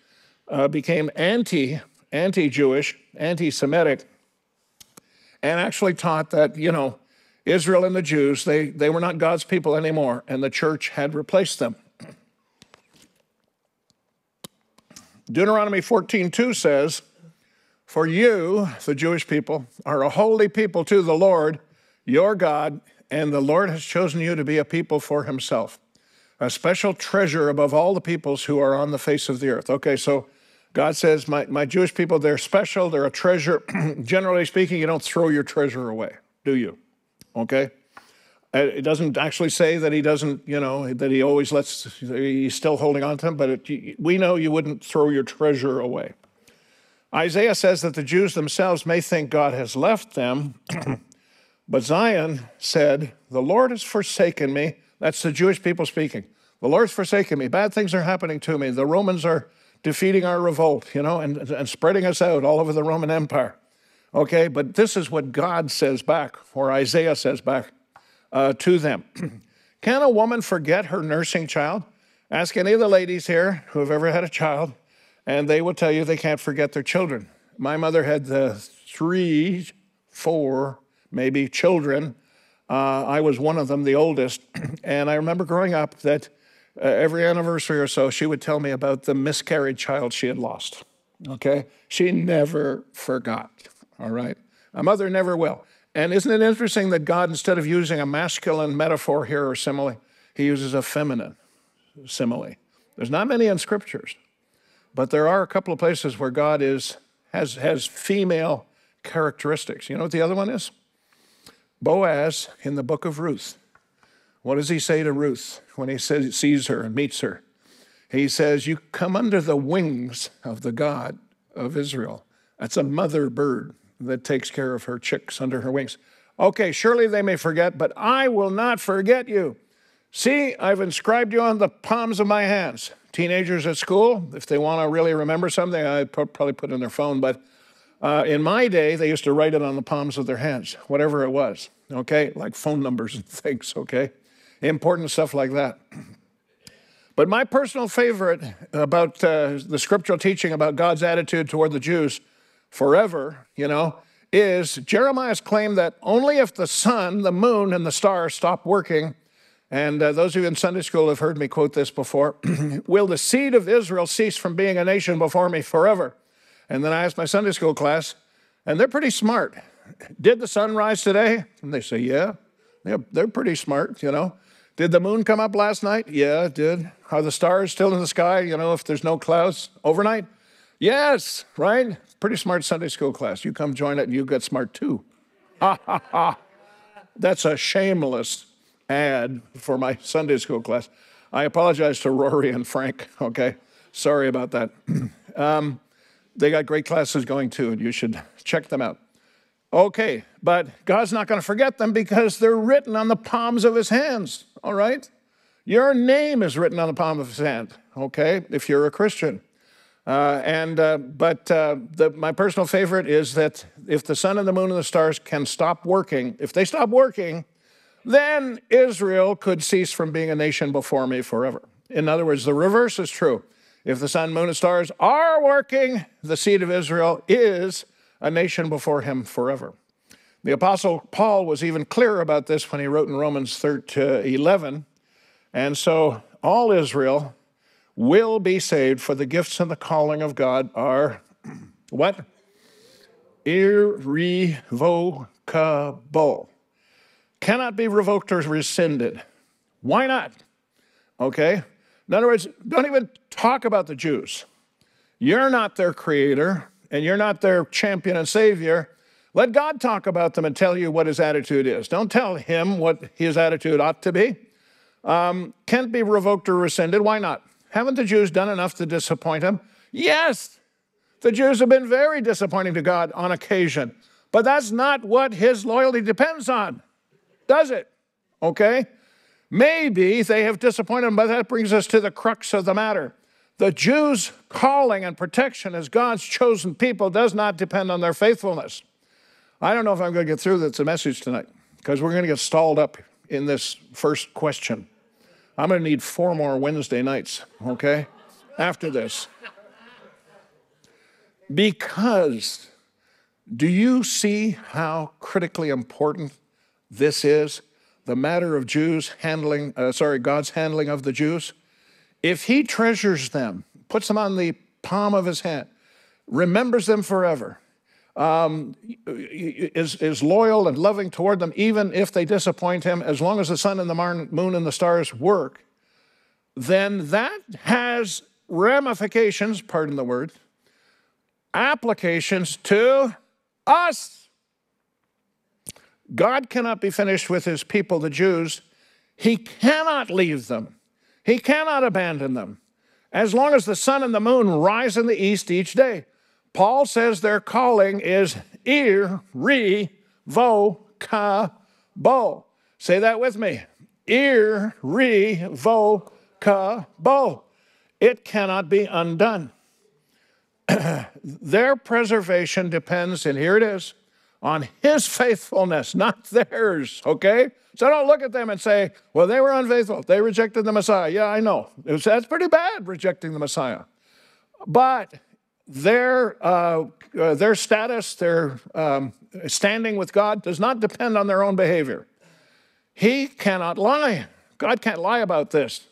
uh, became anti anti Jewish, anti Semitic, and actually taught that, you know, Israel and the Jews, they, they were not God's people anymore, and the church had replaced them. Deuteronomy 14:2 says, "For you, the Jewish people, are a holy people to the Lord, your God, and the Lord has chosen you to be a people for himself, a special treasure above all the peoples who are on the face of the earth." Okay, so God says, my, my Jewish people, they're special, they're a treasure. Generally speaking, you don't throw your treasure away, do you? Okay? Uh, it doesn't actually say that he doesn't, you know, that he always lets, he's still holding on to them, but it, we know you wouldn't throw your treasure away. Isaiah says that the Jews themselves may think God has left them, but Zion said, The Lord has forsaken me. That's the Jewish people speaking. The Lord's forsaken me. Bad things are happening to me. The Romans are defeating our revolt, you know, and, and spreading us out all over the Roman Empire. Okay, but this is what God says back, or Isaiah says back uh, to them. Can a woman forget her nursing child? Ask any of the ladies here who have ever had a child, and they will tell you they can't forget their children. My mother had the three, four, maybe children. Uh, I was one of them, the oldest. And I remember growing up that uh, every anniversary or so, she would tell me about the miscarried child she had lost. Okay? She never forgot. All right? A mother never will. And isn't it interesting that God, instead of using a masculine metaphor here or simile, he uses a feminine simile? There's not many in scriptures, but there are a couple of places where God is has has female characteristics. You know what the other one is? Boaz in the book of Ruth. What does he say to Ruth when he says, sees her and meets her? He says, You come under the wings of the God of Israel. That's a mother bird that takes care of her chicks under her wings. Okay, surely they may forget, but I will not forget you. See, I've inscribed you on the palms of my hands. Teenagers at school, if they want to really remember something, I'd probably put it in their phone, but uh, in my day, they used to write it on the palms of their hands, whatever it was, okay? Like phone numbers and things, okay? important stuff like that. But my personal favorite about uh, the scriptural teaching about God's attitude toward the Jews forever, you know, is Jeremiah's claim that only if the sun, the moon, and the stars stop working, and uh, those of you in Sunday school have heard me quote this before, will the seed of Israel cease from being a nation before me forever? And then I asked my Sunday school class, and they're pretty smart. Did the sun rise today? And they say, yeah. They're, they're pretty smart, you know. Did the moon come up last night? Yeah, it did. Are the stars still in the sky, you know, if there's no clouds overnight? Yes, right? Pretty smart Sunday school class. You come join it and you get smart too. Ha ha ha. That's a shameless ad for my Sunday school class. I apologize to Rory and Frank, okay? Sorry about that. um, they got great classes going too, and you should check them out. Okay, but God's not going to forget them because they're written on the palms of his hands, all right? Your name is written on the palm of his hand, okay, if you're a Christian. Uh, and uh, but uh, the, my personal favorite is that if the sun and the moon and the stars can stop working, if they stop working, then Israel could cease from being a nation before me forever. In other words, the reverse is true. If the sun, moon, and stars are working, the seed of Israel is a nation before him forever. The Apostle Paul was even clearer about this when he wrote in Romans 13, 11. And so all Israel will be saved, for the gifts and the calling of God are what? Irrevocable. Cannot be revoked or rescinded. Why not? Okay? In other words, don't even talk about the Jews. You're not their creator and you're not their champion and savior. Let God talk about them and tell you what his attitude is. Don't tell him what his attitude ought to be. Um, can't be revoked or rescinded. Why not? Haven't the Jews done enough to disappoint him? Yes, the Jews have been very disappointing to God on occasion, but that's not what his loyalty depends on, does it? Okay? Maybe they have disappointed him, but that brings us to the crux of the matter. The Jews' calling and protection as God's chosen people does not depend on their faithfulness. I don't know if I'm going to get through this message tonight because we're going to get stalled up in this first question. I'm going to need four more Wednesday nights, okay, after this. Because do you see how critically important this is? The matter of Jews handling, uh, sorry, God's handling of the Jews? If he treasures them, puts them on the palm of his hand, remembers them forever, um, is, is loyal and loving toward them, even if they disappoint him, as long as the sun and the moon and the stars work, then that has ramifications, pardon the word, applications to us. God cannot be finished with his people, the Jews. He cannot leave them. He cannot abandon them as long as the sun and the moon rise in the east each day. Paul says their calling is ir, re, vo, ka, bo. Say that with me. Ir, re, vo, ka, bo. It cannot be undone. their preservation depends, and here it is, on his faithfulness, not theirs, okay? So don't look at them and say, well, they were unfaithful. They rejected the Messiah. Yeah, I know. Was, that's pretty bad, rejecting the Messiah. But their, uh, uh, their status, their um, standing with God does not depend on their own behavior. He cannot lie. God can't lie about this.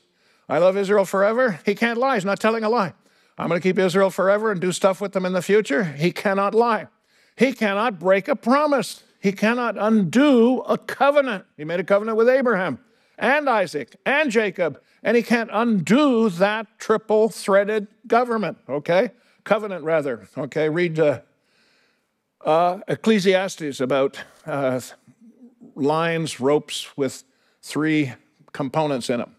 I love Israel forever. He can't lie. He's not telling a lie. I'm going to keep Israel forever and do stuff with them in the future. He cannot lie. He cannot break a promise. He cannot undo a covenant. He made a covenant with Abraham and Isaac and Jacob, and he can't undo that triple threaded government, okay? Covenant, rather, okay? Read uh, uh, Ecclesiastes about uh, lines, ropes with three components in them.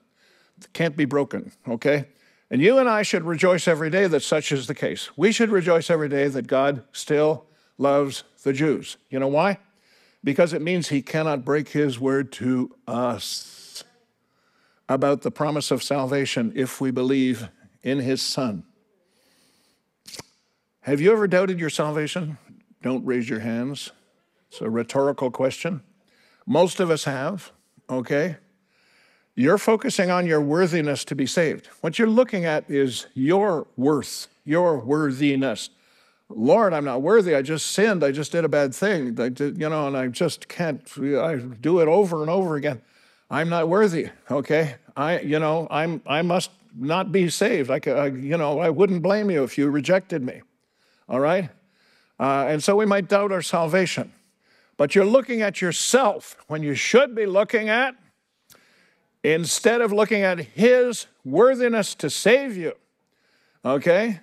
Can't be broken, okay? And you and I should rejoice every day that such is the case. We should rejoice every day that God still loves the Jews. You know why? Because it means he cannot break his word to us about the promise of salvation if we believe in his Son. Have you ever doubted your salvation? Don't raise your hands. It's a rhetorical question. Most of us have, okay? You're focusing on your worthiness to be saved. What you're looking at is your worth, your worthiness. Lord, I'm not worthy. I just sinned. I just did a bad thing. Did, you know, and I just can't. I do it over and over again. I'm not worthy. Okay, I, you know, I'm. I must not be saved. I, I you know, I wouldn't blame you if you rejected me. All right, uh, and so we might doubt our salvation. But you're looking at yourself when you should be looking at instead of looking at his worthiness to save you. Okay?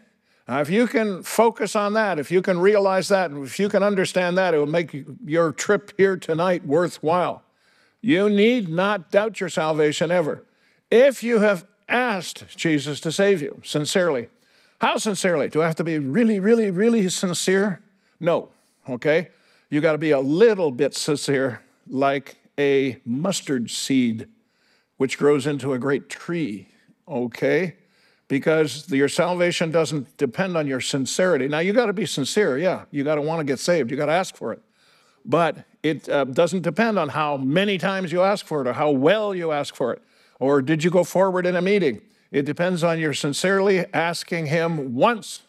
Now, if you can focus on that, if you can realize that, and if you can understand that, it will make your trip here tonight worthwhile. You need not doubt your salvation ever. If you have asked Jesus to save you sincerely, how sincerely? Do I have to be really, really, really sincere? No. Okay? You got to be a little bit sincere, like a mustard seed which grows into a great tree, okay? Because your salvation doesn't depend on your sincerity. Now, you got to be sincere, yeah. You got to want to get saved, you got to ask for it. But it uh, doesn't depend on how many times you ask for it or how well you ask for it or did you go forward in a meeting. It depends on your sincerely asking Him once.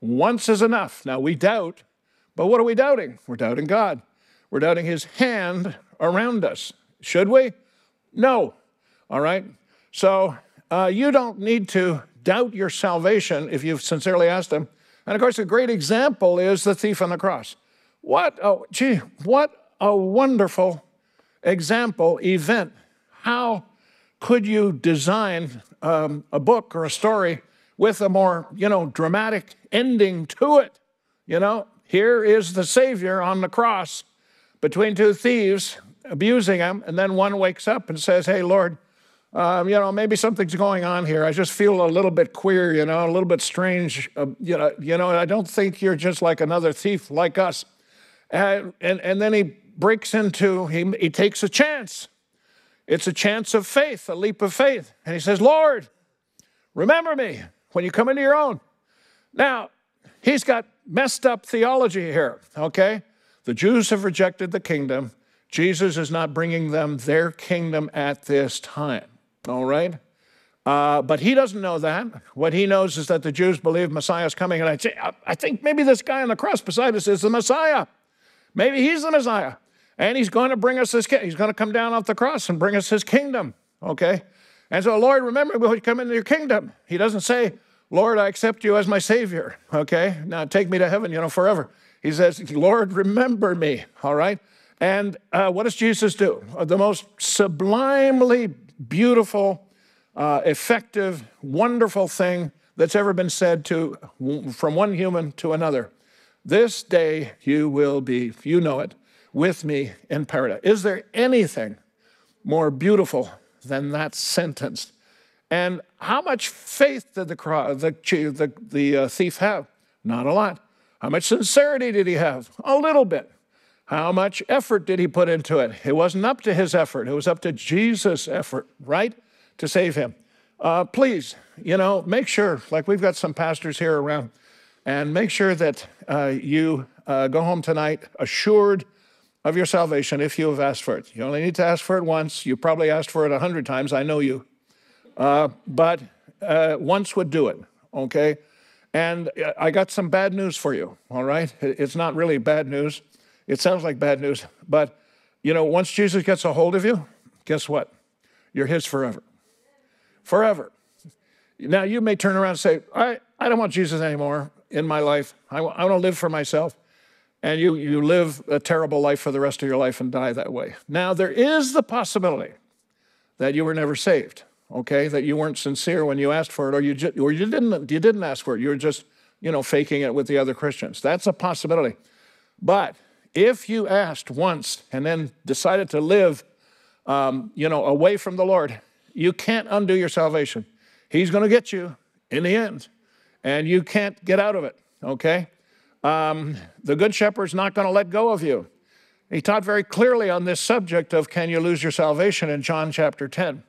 Once is enough. Now, we doubt, but what are we doubting? We're doubting God. We're doubting His hand around us. Should we? No. All right? So uh, you don't need to doubt your salvation if you've sincerely asked Him. And of course, a great example is the thief on the cross. What, oh, gee, what a wonderful example, event. How could you design um, a book or a story with a more, you know, dramatic ending to it? You know, here is the Savior on the cross between two thieves abusing him, and then one wakes up and says, Hey, Lord, um, you know, maybe something's going on here. I just feel a little bit queer, you know, a little bit strange. Uh, you know, you know, I don't think you're just like another thief like us. And, and, and then he breaks into, he, he takes a chance. It's a chance of faith, a leap of faith. And he says, Lord, remember me when you come into your own. Now, he's got messed up theology here, okay? The Jews have rejected the kingdom. Jesus is not bringing them their kingdom at this time all right? Uh, but he doesn't know that. What he knows is that the Jews believe Messiah is coming. And I say, I think maybe this guy on the cross beside us is the Messiah. Maybe he's the Messiah. And he's going to bring us his He's going to come down off the cross and bring us his kingdom. Okay? And so, Lord, remember when you come into your kingdom. He doesn't say, Lord, I accept you as my Savior. Okay? Now take me to heaven, you know, forever. He says, Lord, remember me. All right? And uh, what does Jesus do? The most sublimely beautiful, uh, effective, wonderful thing that's ever been said to from one human to another. This day you will be, you know it, with me in paradise. Is there anything more beautiful than that sentence? And how much faith did the, the, the, the uh, thief have? Not a lot. How much sincerity did he have? A little bit. How much effort did he put into it? It wasn't up to his effort, it was up to Jesus' effort, right? To save him. Uh, please, you know, make sure, like we've got some pastors here around, and make sure that uh, you uh, go home tonight assured of your salvation if you have asked for it. You only need to ask for it once. You probably asked for it a hundred times. I know you. Uh, but uh, once would do it, okay? And uh, I got some bad news for you, all right? It's not really bad news. It sounds like bad news, but you know, once Jesus gets a hold of you, guess what? You're his forever. Forever. Now, you may turn around and say, I, I don't want Jesus anymore in my life. I, I want to live for myself. And you, you live a terrible life for the rest of your life and die that way. Now, there is the possibility that you were never saved, okay? That you weren't sincere when you asked for it, or you, ju- or you, didn't, you didn't ask for it. You were just, you know, faking it with the other Christians. That's a possibility. But if you asked once and then decided to live, um, you know, away from the Lord, you can't undo your salvation. He's going to get you in the end, and you can't get out of it, okay? Um, the Good Shepherd's not going to let go of you. He taught very clearly on this subject of can you lose your salvation in John chapter 10.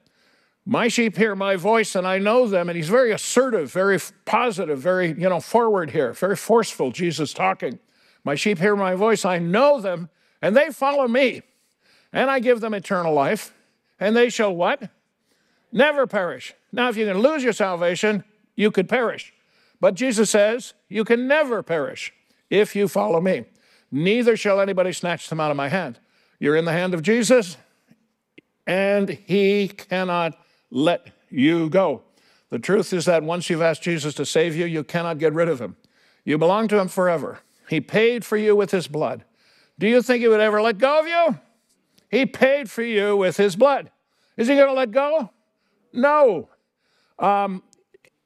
My sheep hear my voice and I know them. And he's very assertive, very positive, very, you know, forward here, very forceful, Jesus talking. My sheep hear my voice, I know them, and they follow me. And I give them eternal life, and they shall what? Never perish. Now, if you can lose your salvation, you could perish. But Jesus says, You can never perish if you follow me. Neither shall anybody snatch them out of my hand. You're in the hand of Jesus, and he cannot let you go. The truth is that once you've asked Jesus to save you, you cannot get rid of him. You belong to him forever. He paid for you with his blood. Do you think he would ever let go of you? He paid for you with his blood. Is he going to let go? No. Um,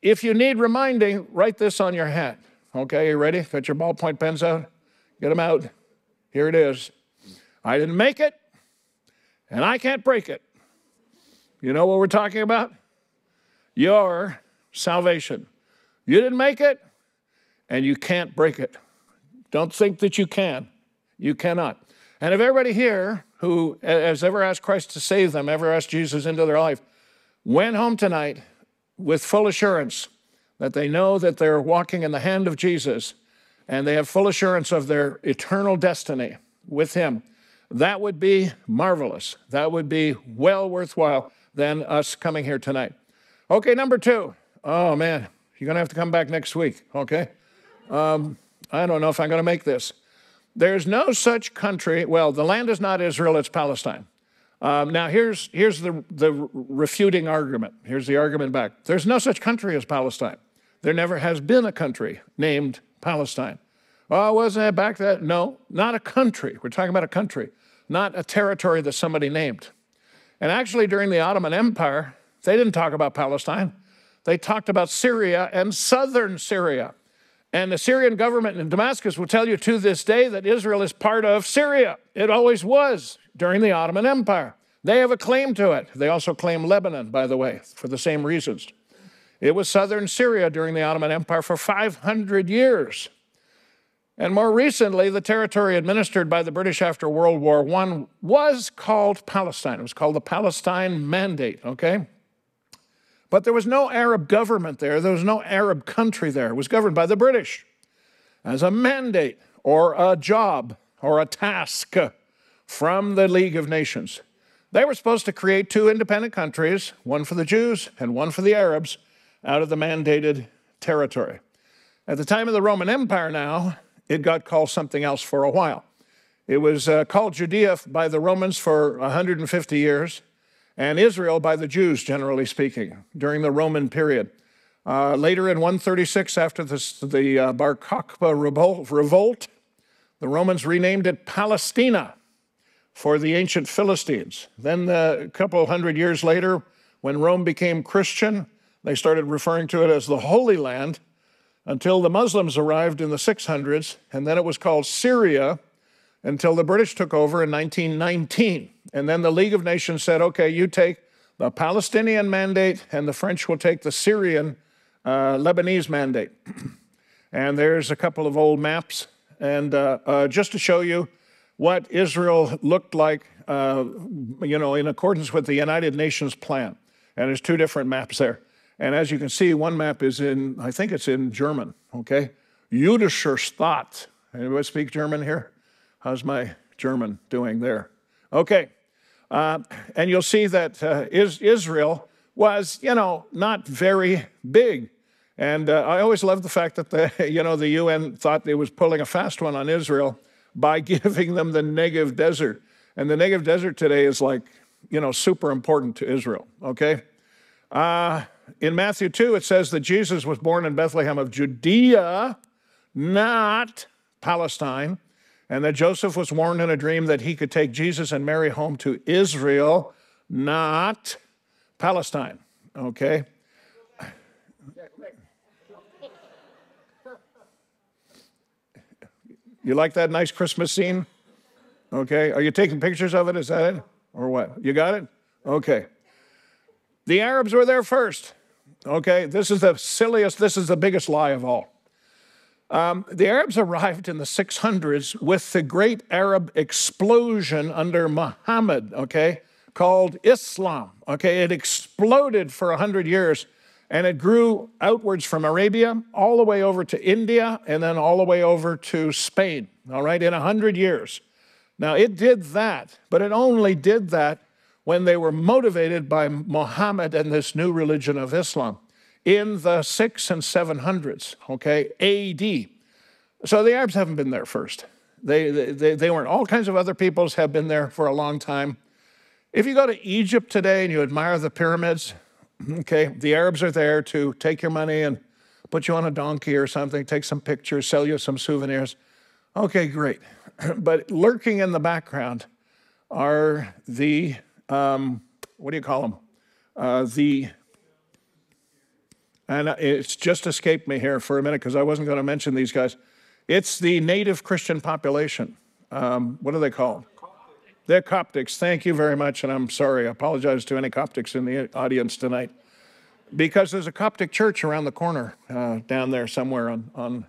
if you need reminding, write this on your hat. Okay, you ready? Got your ballpoint pens out? Get them out. Here it is. I didn't make it, and I can't break it. You know what we're talking about? Your salvation. You didn't make it, and you can't break it. Don't think that you can. You cannot. And if everybody here who has ever asked Christ to save them, ever asked Jesus into their life, went home tonight with full assurance that they know that they're walking in the hand of Jesus and they have full assurance of their eternal destiny with Him, that would be marvelous. That would be well worthwhile than us coming here tonight. Okay, number two. Oh man, you're going to have to come back next week, okay? Um, I don't know if I'm going to make this. There's no such country, well, the land is not Israel, it's Palestine. Um, now, here's, here's the, the refuting argument. Here's the argument back. There's no such country as Palestine. There never has been a country named Palestine. Oh, wasn't it back then? No, not a country. We're talking about a country. not a territory that somebody named. And actually, during the Ottoman Empire, they didn't talk about Palestine. They talked about Syria and southern Syria. And the Syrian government in Damascus will tell you to this day that Israel is part of Syria. It always was during the Ottoman Empire. They have a claim to it. They also claim Lebanon, by the way, for the same reasons. It was southern Syria during the Ottoman Empire for 500 years. And more recently, the territory administered by the British after World War I was called Palestine. It was called the Palestine Mandate, okay? But there was no Arab government there, there was no Arab country there. It was governed by the British as a mandate or a job or a task from the League of Nations. They were supposed to create two independent countries, one for the Jews and one for the Arabs, out of the mandated territory. At the time of the Roman Empire, now, it got called something else for a while. It was uh, called Judea by the Romans for 150 years, and Israel by the Jews, generally speaking, during the Roman period. Uh, later in 136, after this, the uh, Bar Kokhba revolt, the Romans renamed it Palestina for the ancient Philistines. Then, uh, a couple hundred years later, when Rome became Christian, they started referring to it as the Holy Land until the Muslims arrived in the 600s, and then it was called Syria until the British took over in 1919. And then the League of Nations said, okay, you take the Palestinian mandate, and the French will take the Syrian uh, Lebanese mandate. and there's a couple of old maps, and uh, uh, just to show you what Israel looked like, uh, you know, in accordance with the United Nations plan. And there's two different maps there. And as you can see, one map is in, I think it's in German, okay? Jüdischer Staat. Anybody speak German here? How's my German doing there? Okay. Uh, and you'll see that uh, Israel was, you know, not very big. And uh, I always love the fact that the, you know, the UN thought it was pulling a fast one on Israel by giving them the Negev Desert. And the Negev Desert today is like, you know, super important to Israel, okay? Uh, in Matthew 2, it says that Jesus was born in Bethlehem of Judea, not Palestine, and that Joseph was warned in a dream that he could take Jesus and Mary home to Israel, not Palestine. Okay? You like that nice Christmas scene? Okay. Are you taking pictures of it? Is that it? Or what? You got it? Okay. The Arabs were there first. Okay, this is the silliest, this is the biggest lie of all. Um, the Arabs arrived in the 600s with the great Arab explosion under Muhammad, okay, called Islam. Okay, it exploded for 100 years and it grew outwards from Arabia all the way over to India and then all the way over to Spain, all right, in 100 years. Now, it did that, but it only did that when they were motivated by Muhammad and this new religion of Islam in the six and seven hundreds, okay, AD. So the Arabs haven't been there first. They, they, they weren't. All kinds of other peoples have been there for a long time. If you go to Egypt today and you admire the pyramids, okay, the Arabs are there to take your money and put you on a donkey or something, take some pictures, sell you some souvenirs. Okay, great. But lurking in the background are the um, what do you call them? Uh, the and it's just escaped me here for a minute because I wasn't going to mention these guys. It's the native Christian population. Um, what are they called? They're Coptics. Thank you very much, and I'm sorry. I apologize to any Coptics in the audience tonight. Because there's a Coptic church around the corner uh, down there somewhere on, on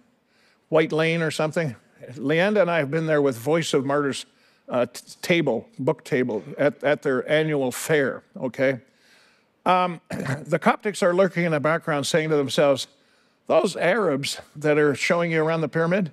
White Lane or something. Leanda and I have been there with Voice of Martyrs uh, table, book table, at, at their annual fair, okay? Um, the Coptics are lurking in the background saying to themselves, those Arabs that are showing you around the pyramid,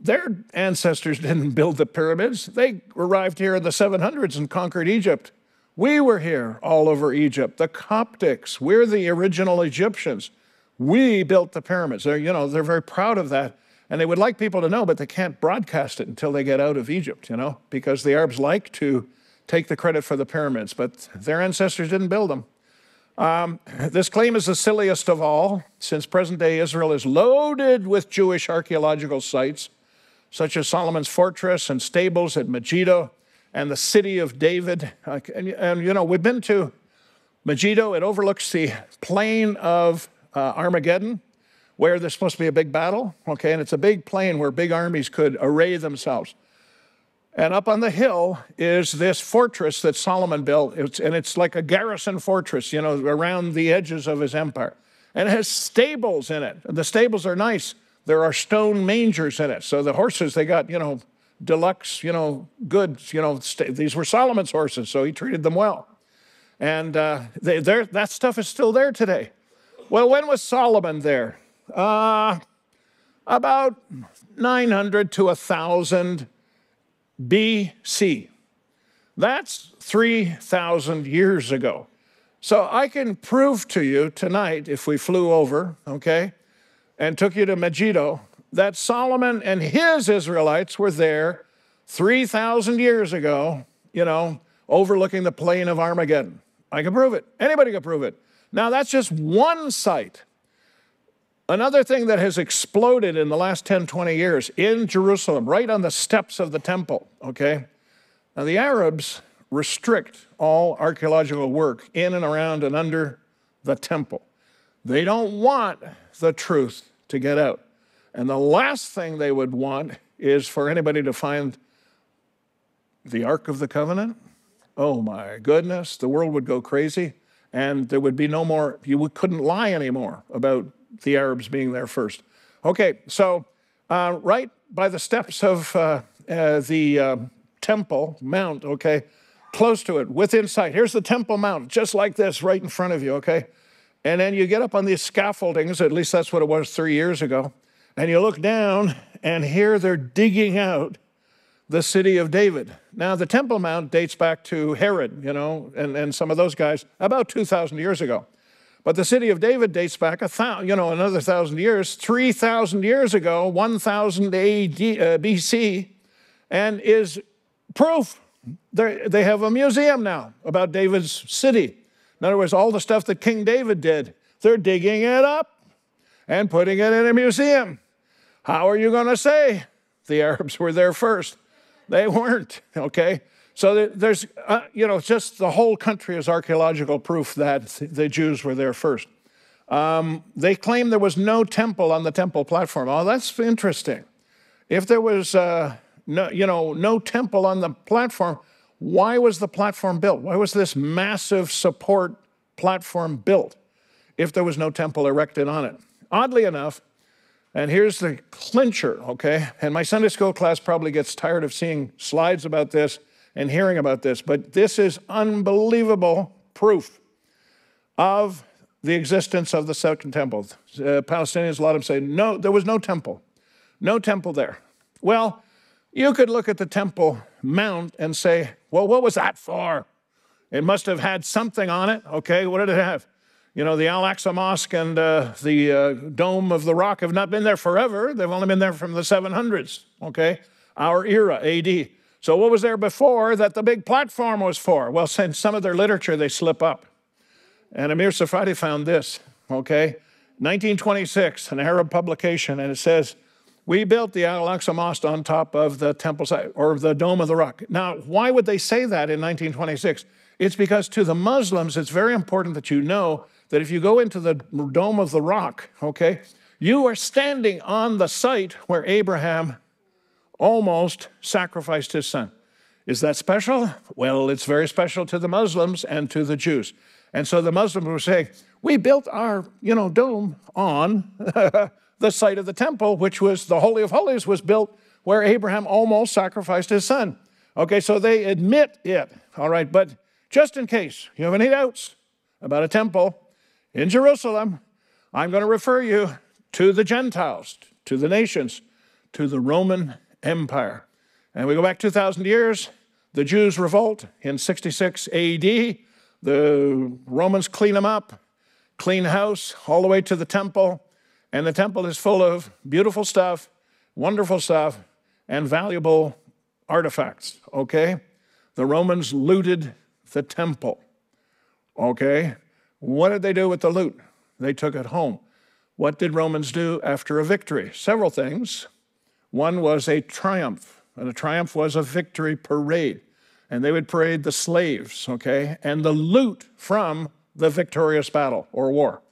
their ancestors didn't build the pyramids. They arrived here in the 700s and conquered Egypt. We were here all over Egypt. The Coptics, we're the original Egyptians. We built the pyramids. They're, you know, they're very proud of that. And they would like people to know, but they can't broadcast it until they get out of Egypt, you know, because the Arabs like to take the credit for the pyramids, but their ancestors didn't build them. Um, this claim is the silliest of all, since present day Israel is loaded with Jewish archaeological sites, such as Solomon's fortress and stables at Megiddo, and the city of David. Uh, and, and, you know, we've been to Megiddo. It overlooks the plain of uh, Armageddon, where there's supposed to be a big battle. Okay, and it's a big plain where big armies could array themselves. And up on the hill is this fortress that Solomon built. It's, and it's like a garrison fortress, you know, around the edges of his empire. And it has stables in it. The stables are nice. There are stone mangers in it. So the horses, they got, you know, deluxe, you know, goods. You know, these were Solomon's horses, so he treated them well. And uh, they, that stuff is still there today. Well, when was Solomon there? Uh, about 900 to 1,000 BC. That's 3,000 years ago. So I can prove to you tonight, if we flew over, okay, and took you to Megiddo, that Solomon and his Israelites were there 3,000 years ago, you know, overlooking the plain of Armageddon. I can prove it. Anybody can prove it. Now, that's just one site. Another thing that has exploded in the last 10, 20 years in Jerusalem, right on the steps of the temple, okay? Now, the Arabs restrict all archaeological work in and around and under the temple. They don't want the truth to get out. And the last thing they would want is for anybody to find the Ark of the Covenant. Oh my goodness, the world would go crazy and there would be no more, you couldn't lie anymore about the Arabs being there first. Okay, so uh, right by the steps of uh, uh, the uh, Temple Mount, okay, close to it, within sight. Here's the Temple Mount, just like this, right in front of you, okay? And then you get up on these scaffoldings, at least that's what it was three years ago, and you look down, and here they're digging out the city of David. Now, the Temple Mount dates back to Herod, you know, and, and some of those guys about 2,000 years ago. But the city of David dates back a thousand, you know, another thousand years, 3,000 years ago, 1000 AD, uh, BC, and is proof. They're, they have a museum now about David's city. In other words, all the stuff that King David did, they're digging it up and putting it in a museum. How are you going to say the Arabs were there first? They weren't, okay? So there's, uh, you know, just the whole country is archaeological proof that the Jews were there first. Um, they claim there was no temple on the temple platform. Oh, that's interesting. If there was, uh, no, you know, no temple on the platform, why was the platform built? Why was this massive support platform built if there was no temple erected on it? Oddly enough, and here's the clincher, okay? And my Sunday school class probably gets tired of seeing slides about this and hearing about this, but this is unbelievable proof of the existence of the Second Temple. Uh, Palestinians, a lot of them say, no, there was no temple, no temple there. Well, you could look at the Temple Mount and say, well, what was that for? It must have had something on it. Okay, what did it have? You know, the Al Aqsa Mosque and uh, the uh, Dome of the Rock have not been there forever. They've only been there from the 700s, okay? Our era, AD. So, what was there before that the big platform was for? Well, since some of their literature, they slip up. And Amir Safadi found this, okay? 1926, an Arab publication, and it says, We built the Al Aqsa Mosque on top of the temple site or the Dome of the Rock. Now, why would they say that in 1926? It's because to the Muslims, it's very important that you know that if you go into the Dome of the Rock, okay, you are standing on the site where Abraham almost sacrificed his son. Is that special? Well, it's very special to the Muslims and to the Jews. And so the Muslims were saying, we built our, you know, dome on the site of the temple, which was the Holy of Holies was built where Abraham almost sacrificed his son. Okay, so they admit it. All right, but just in case you have any doubts about a temple in Jerusalem, I'm going to refer you to the Gentiles, to the nations, to the Roman Empire. And we go back 2,000 years, the Jews revolt in 66 AD. The Romans clean them up, clean house, all the way to the temple. And the temple is full of beautiful stuff, wonderful stuff, and valuable artifacts, okay? The Romans looted the temple, okay? What did they do with the loot? They took it home. What did Romans do after a victory? Several things. One was a triumph, and a triumph was a victory parade. and they would parade the slaves, okay, and the loot from the victorious battle or war.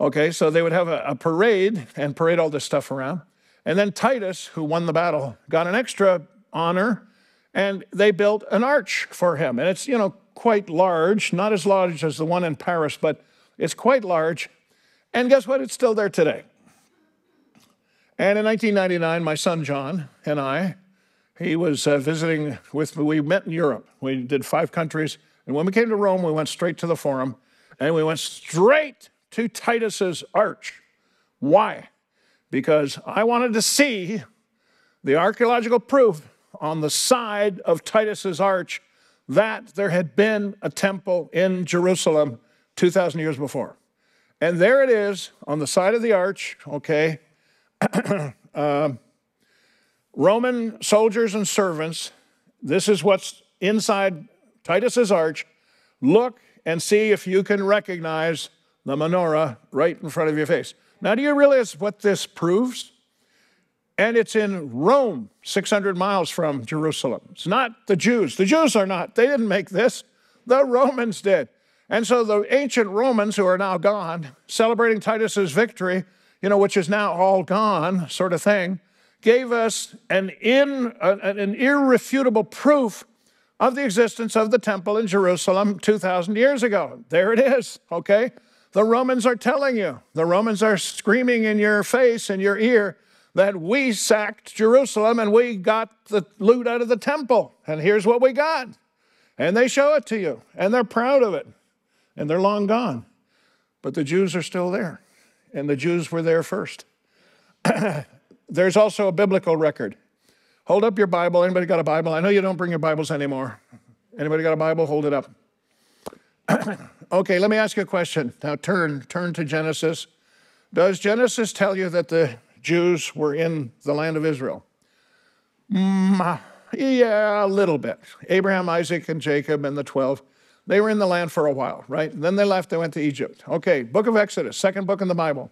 Okay, so they would have a, a parade and parade all this stuff around. And then Titus, who won the battle, got an extra honor and they built an arch for him. And it's, you know, quite large, not as large as the one in Paris, but it's quite large. And guess what? It's still there today. And in 1999, my son John and I, he was uh, visiting with me. We met in Europe. We did five countries. And when we came to Rome, we went straight to the Forum and we went straight to Titus's arch. Why? Because I wanted to see the archaeological proof on the side of Titus's arch that there had been a temple in Jerusalem 2,000 years before. And there it is on the side of the arch, okay? Uh, Roman soldiers and servants, this is what's inside Titus's arch. Look and see if you can recognize the menorah right in front of your face. Now, do you realize what this proves? And it's in Rome, 600 miles from Jerusalem. It's not the Jews. The Jews are not. They didn't make this, the Romans did. And so the ancient Romans, who are now gone, celebrating Titus's victory, you know, which is now all gone, sort of thing, gave us an, in, an irrefutable proof of the existence of the temple in Jerusalem 2,000 years ago. There it is, okay? The Romans are telling you, the Romans are screaming in your face, in your ear, that we sacked Jerusalem and we got the loot out of the temple. And here's what we got. And they show it to you, and they're proud of it. And they're long gone. But the Jews are still there, and the Jews were there first. There's also a biblical record. Hold up your Bible. Anybody got a Bible? I know you don't bring your Bibles anymore. Anybody got a Bible? Hold it up. okay, let me ask you a question. Now turn turn to Genesis. Does Genesis tell you that the Jews were in the land of Israel? Mm, yeah, a little bit. Abraham, Isaac, and Jacob and the 12, they were in the land for a while, right? Then they left, they went to Egypt. Okay, book of Exodus, second book in the Bible.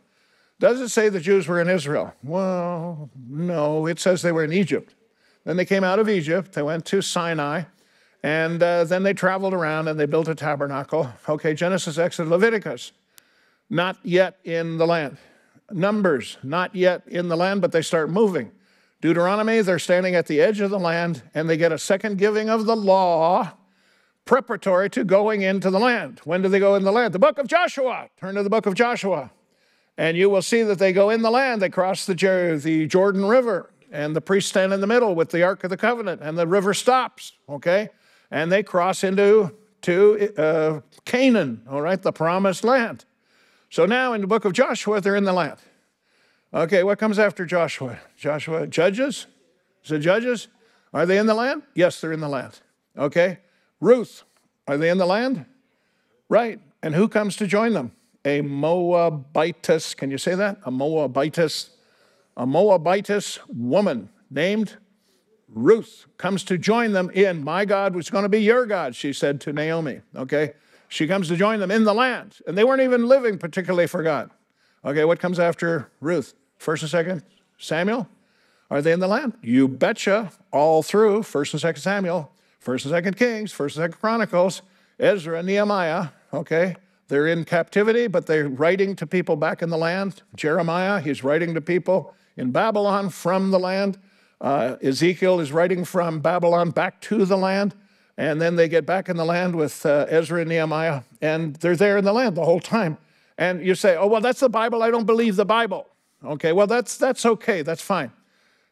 Does it say the Jews were in Israel? Well, no, it says they were in Egypt. Then they came out of Egypt, they went to Sinai, and uh, then they traveled around and they built a tabernacle. Okay, Genesis, Exodus, Leviticus, not yet in the land. Numbers, not yet in the land, but they start moving. Deuteronomy, they're standing at the edge of the land and they get a second giving of the law preparatory to going into the land. When do they go in the land? The book of Joshua. Turn to the book of Joshua. And you will see that they go in the land. They cross the, the Jordan River, and the priests stand in the middle with the Ark of the Covenant, and the river stops, okay? And they cross into to, uh, Canaan, all right, the promised land. So now in the book of Joshua, they're in the land. Okay, what comes after Joshua? Joshua, Judges? Is it Judges? Are they in the land? Yes, they're in the land. Okay. Ruth, are they in the land? Right. And who comes to join them? A Moabitess. Can you say that? A Moabitess. A Moabitess woman named Ruth comes to join them in my God was going to be your God, she said to Naomi. Okay. She comes to join them in the land. And they weren't even living particularly for God. Okay, what comes after Ruth? First and second Samuel? Are they in the land? You betcha, all through First and Second Samuel, First and Second Kings, First and Second Chronicles, Ezra, Nehemiah. Okay, they're in captivity, but they're writing to people back in the land. Jeremiah, he's writing to people in Babylon from the land. Uh, Ezekiel is writing from Babylon back to the land. And then they get back in the land with uh, Ezra and Nehemiah, and they're there in the land the whole time. And you say, oh, well, that's the Bible. I don't believe the Bible. Okay, well, that's, that's okay. That's fine.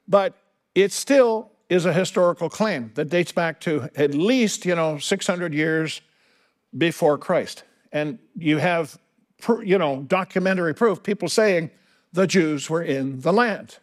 But it still is a historical claim that dates back to at least, you know, 600 years before Christ. And you have, you know, documentary proof, people saying the Jews were in the land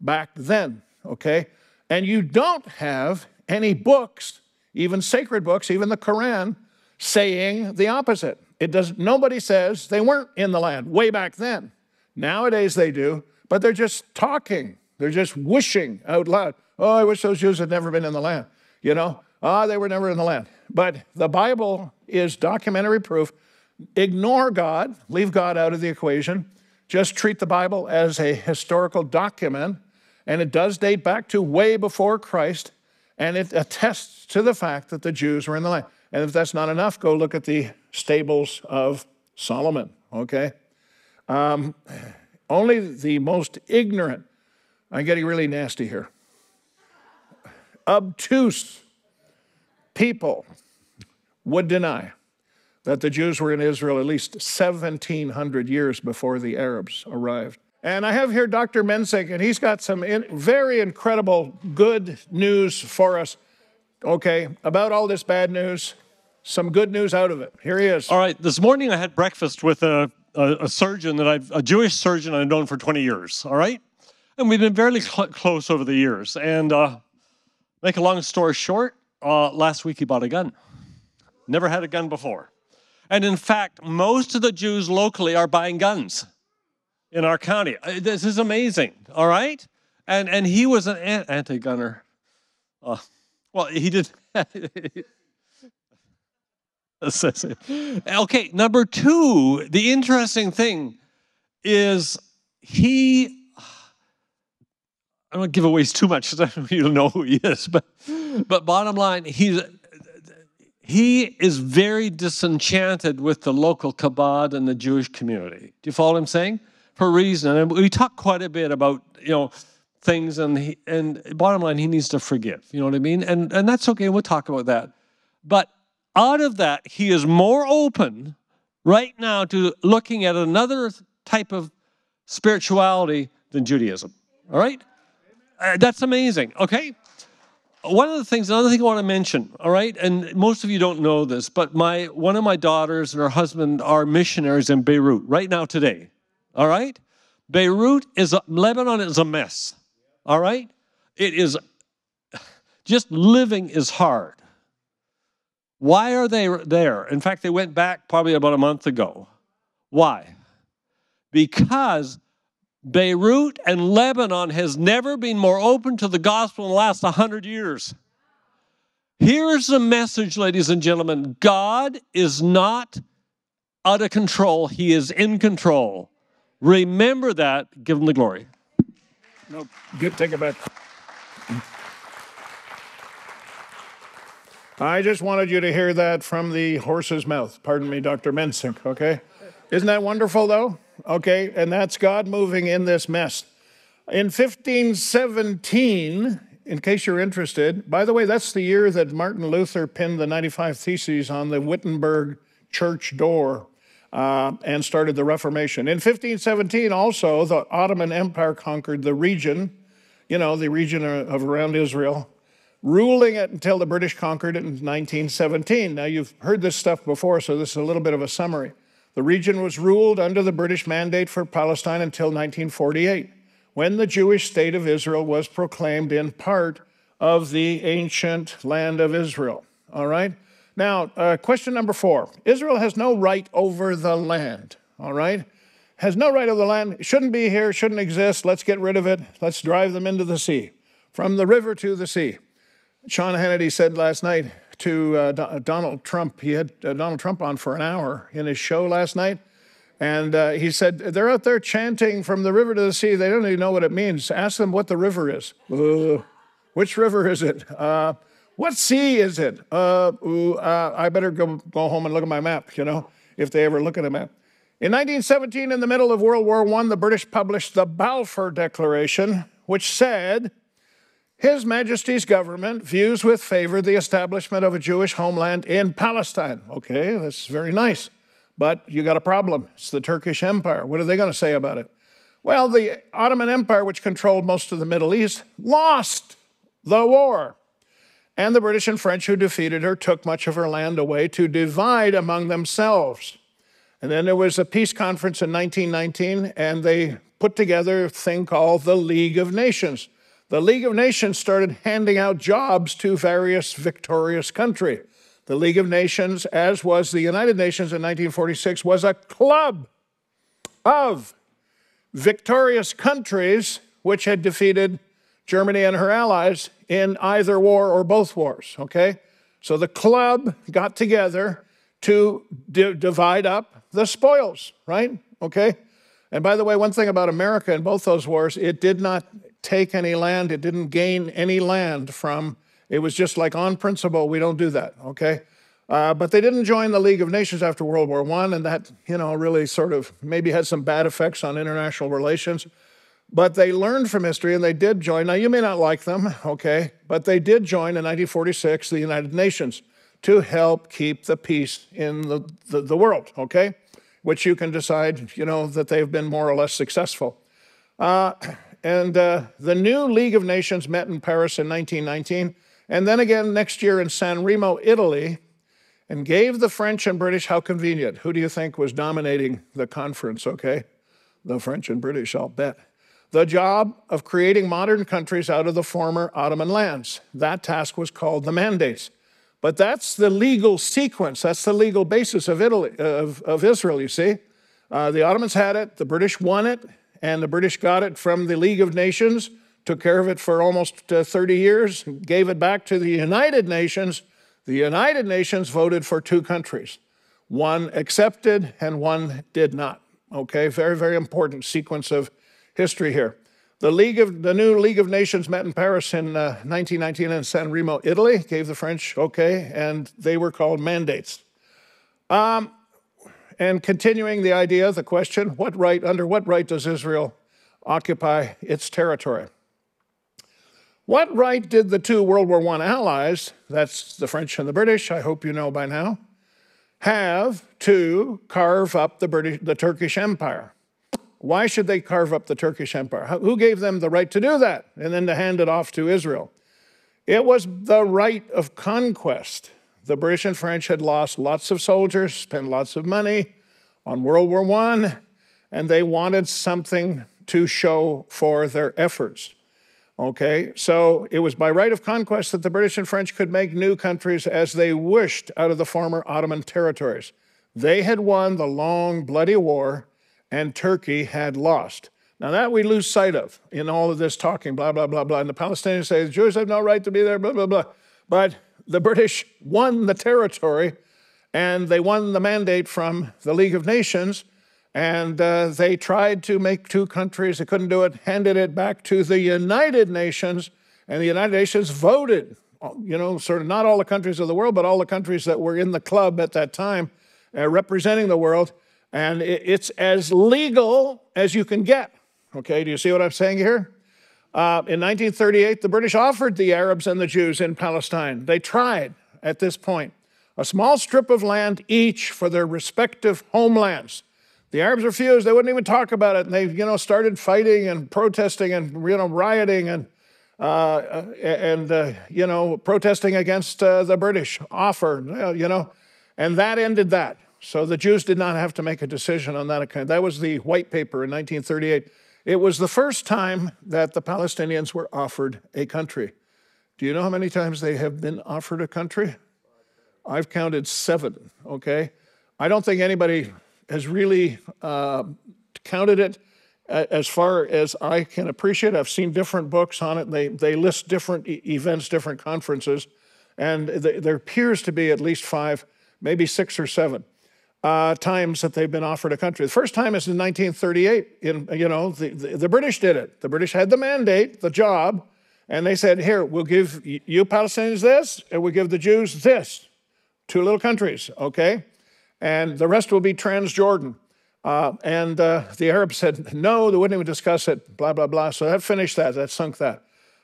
back then, okay? And you don't have any books even sacred books, even the Quran, saying the opposite. It does nobody says they weren't in the land way back then. Nowadays they do, but they're just talking. They're just wishing out loud. Oh, I wish those Jews had never been in the land. You know, ah, they were never in the land. But the Bible is documentary proof. Ignore God, leave God out of the equation. Just treat the Bible as a historical document, and it does date back to way before Christ and it attests to the fact that the Jews were in the land. And if that's not enough, go look at the stables of Solomon, okay? Um, only the most ignorant, I'm getting really nasty here, obtuse people would deny that the Jews were in Israel at least 1,700 years before the Arabs arrived. And I have here Dr. Mensink, and he's got some in, very incredible good news for us, okay, about all this bad news. Some good news out of it. Here he is. All right, this morning I had breakfast with a, a, a surgeon that I've, a Jewish surgeon I've known for 20 years, all right? And we've been very cl- close over the years. And uh, make a long story short, uh, last week he bought a gun. Never had a gun before. And in fact, most of the Jews locally are buying guns in our county. Uh, this is amazing, all right? And, and he was an anti gunner. Uh, well, he did. okay, number two, the interesting thing is he. I don't give away too much because you don't know who he is, but but bottom line, he's he is very disenchanted with the local kabod and the Jewish community. Do you follow what I'm saying? For a reason, and we talk quite a bit about you know things, and he, and bottom line, he needs to forgive. You know what I mean? And and that's okay. We'll talk about that. But out of that, he is more open right now to looking at another type of spirituality than Judaism. All right, uh, that's amazing. Okay one of the things, another thing I want to mention, all right, and most of you don't know this, but my one of my daughters and her husband are missionaries in Beirut right now today. All right? Beirut is a, Lebanon is a mess. All right? It is just living is hard. Why are they there? In fact, they went back probably about a month ago. Why? Because Beirut and Lebanon has never been more open to the gospel in the last 100 years. Here's the message, ladies and gentlemen God is not out of control, He is in control. Remember that, give Him the glory. No, good, take it back. I just wanted you to hear that from the horse's mouth. Pardon me, Dr. Mensink, okay? Isn't that wonderful, though? Okay, and that's God moving in this mess. In 1517, in case you're interested, by the way, that's the year that Martin Luther pinned the 95 Theses on the Wittenberg church door uh, and started the Reformation. In 1517, also, the Ottoman Empire conquered the region, you know, the region of around Israel, ruling it until the British conquered it in 1917. Now, you've heard this stuff before, so this is a little bit of a summary. The region was ruled under the British Mandate for Palestine until 1948, when the Jewish state of Israel was proclaimed in part of the ancient land of Israel. All right? Now, uh, question number four Israel has no right over the land. All right? Has no right over the land. Shouldn't be here, shouldn't exist. Let's get rid of it. Let's drive them into the sea, from the river to the sea. Sean Hannity said last night to uh, Donald Trump. He had uh, Donald Trump on for an hour in his show last night. And uh, he said, They're out there chanting from the river to the sea. They don't even know what it means. Ask them what the river is. Uh, which river is it? Uh, what sea is it? Uh, ooh, I better go, go home and look at my map, you know, if they ever look at a map. In 1917, in the middle of World War I, the British published the Balfour Declaration, which said, his Majesty's government views with favor the establishment of a Jewish homeland in Palestine. Okay, that's very nice. But you got a problem. It's the Turkish Empire. What are they going to say about it? Well, the Ottoman Empire, which controlled most of the Middle East, lost the war. And the British and French who defeated her took much of her land away to divide among themselves. And then there was a peace conference in 1919, and they put together a thing called the League of Nations the League of Nations started handing out jobs to various victorious countries. The League of Nations, as was the United Nations in 1946, was a club of victorious countries which had defeated Germany and her allies in either war or both wars, okay? So the club got together to divide up the spoils, right? Okay? And by the way, one thing about America in both those wars, it did not take any land, it didn't gain any land from It was just like on principle, we don't do that, okay? Uh, but they didn't join the League of Nations after World War I, and that, you know, really sort of maybe had some bad effects on international relations. But they learned from history and they did join. Now, you may not like them, okay, but they did join in 1946 the United Nations to help keep the peace in the, the, the world, okay? Which you can decide, you know, that they've been more or less successful. Uh, and uh, the new League of Nations met in Paris in 1919, and then again next year in San Remo, Italy, and gave the French and British how convenient. Who do you think was dominating the conference, okay? The French and British, I'll bet. The job of creating modern countries out of the former Ottoman lands. That task was called the mandates. But that's the legal sequence, that's the legal basis of, Italy, of, of Israel, you see. Uh, the Ottomans had it, the British won it, and the British got it from the League of Nations, took care of it for almost uh, 30 years, gave it back to the United Nations. The United Nations voted for two countries. One accepted and one did not. Okay, very, very important sequence of history here. The League of the new League of Nations met in Paris in uh, 1919 in San Remo, Italy. Gave the French okay, and they were called mandates. Um, and continuing the idea, the question: What right, under what right, does Israel occupy its territory? What right did the two World War I allies, that's the French and the British, I hope you know by now, have to carve up the British, the Turkish Empire? Why should they carve up the Turkish Empire? Who gave them the right to do that and then to hand it off to Israel? It was the right of conquest. The British and French had lost lots of soldiers, spent lots of money on World War I, and they wanted something to show for their efforts. Okay, so it was by right of conquest that the British and French could make new countries as they wished out of the former Ottoman territories. They had won the long, bloody war and Turkey had lost. Now, that we lose sight of in all of this talking, blah, blah, blah, blah. And the Palestinians say the Jews have no right to be there, blah, blah, blah. But the British won the territory and they won the mandate from the League of Nations. And uh, they tried to make two countries. They couldn't do it, handed it back to the United Nations. And the United Nations voted, you know, sort of not all the countries of the world, but all the countries that were in the club at that time uh, representing the world and it's as legal as you can get. Okay, do you see what I'm saying here? Uh, in 1938, the British offered the Arabs and the Jews in Palestine. They tried at this point a small strip of land each for their respective homelands. The Arabs refused. They wouldn't even talk about it. And they, you know, started fighting and protesting and, you know, rioting and, uh, and uh, you know, protesting against uh, the British offer, you know. And that ended that. So the Jews did not have to make a decision on that account. That was the white paper in 1938. It was the first time that the Palestinians were offered a country. Do you know how many times they have been offered a country? I've counted seven, okay? I don't think anybody has really uh, counted it as far as I can appreciate. I've seen different books on it. They, they list different e- events, different conferences, and th- there appears to be at least five, maybe six or seven uh, times that they've been offered a country. The first time is in 1938. In, you know, the, the, the, British did it. The British had the mandate, the job, and they said, here, we'll give you Palestinians this, and we'll give the Jews this. Two little countries, okay? And the rest will be Transjordan. Uh, and uh, the Arabs said, no, they wouldn't even discuss it, blah, blah, blah. So that finished that, that sunk that.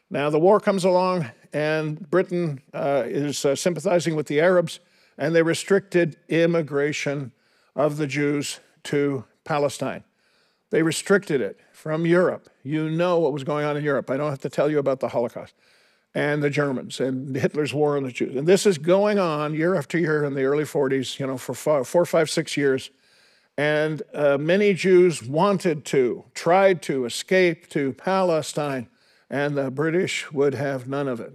Now the war comes along, and Britain uh, is uh, sympathizing with the Arabs and they restricted immigration of the Jews to Palestine. They restricted it from Europe. You know what was going on in Europe. I don't have to tell you about the Holocaust and the Germans and Hitler's war on the Jews. And this is going on year after year in the early 40s, you know, for four, five, six years. And uh, many Jews wanted to, tried to escape to Palestine, and the British would have none of it.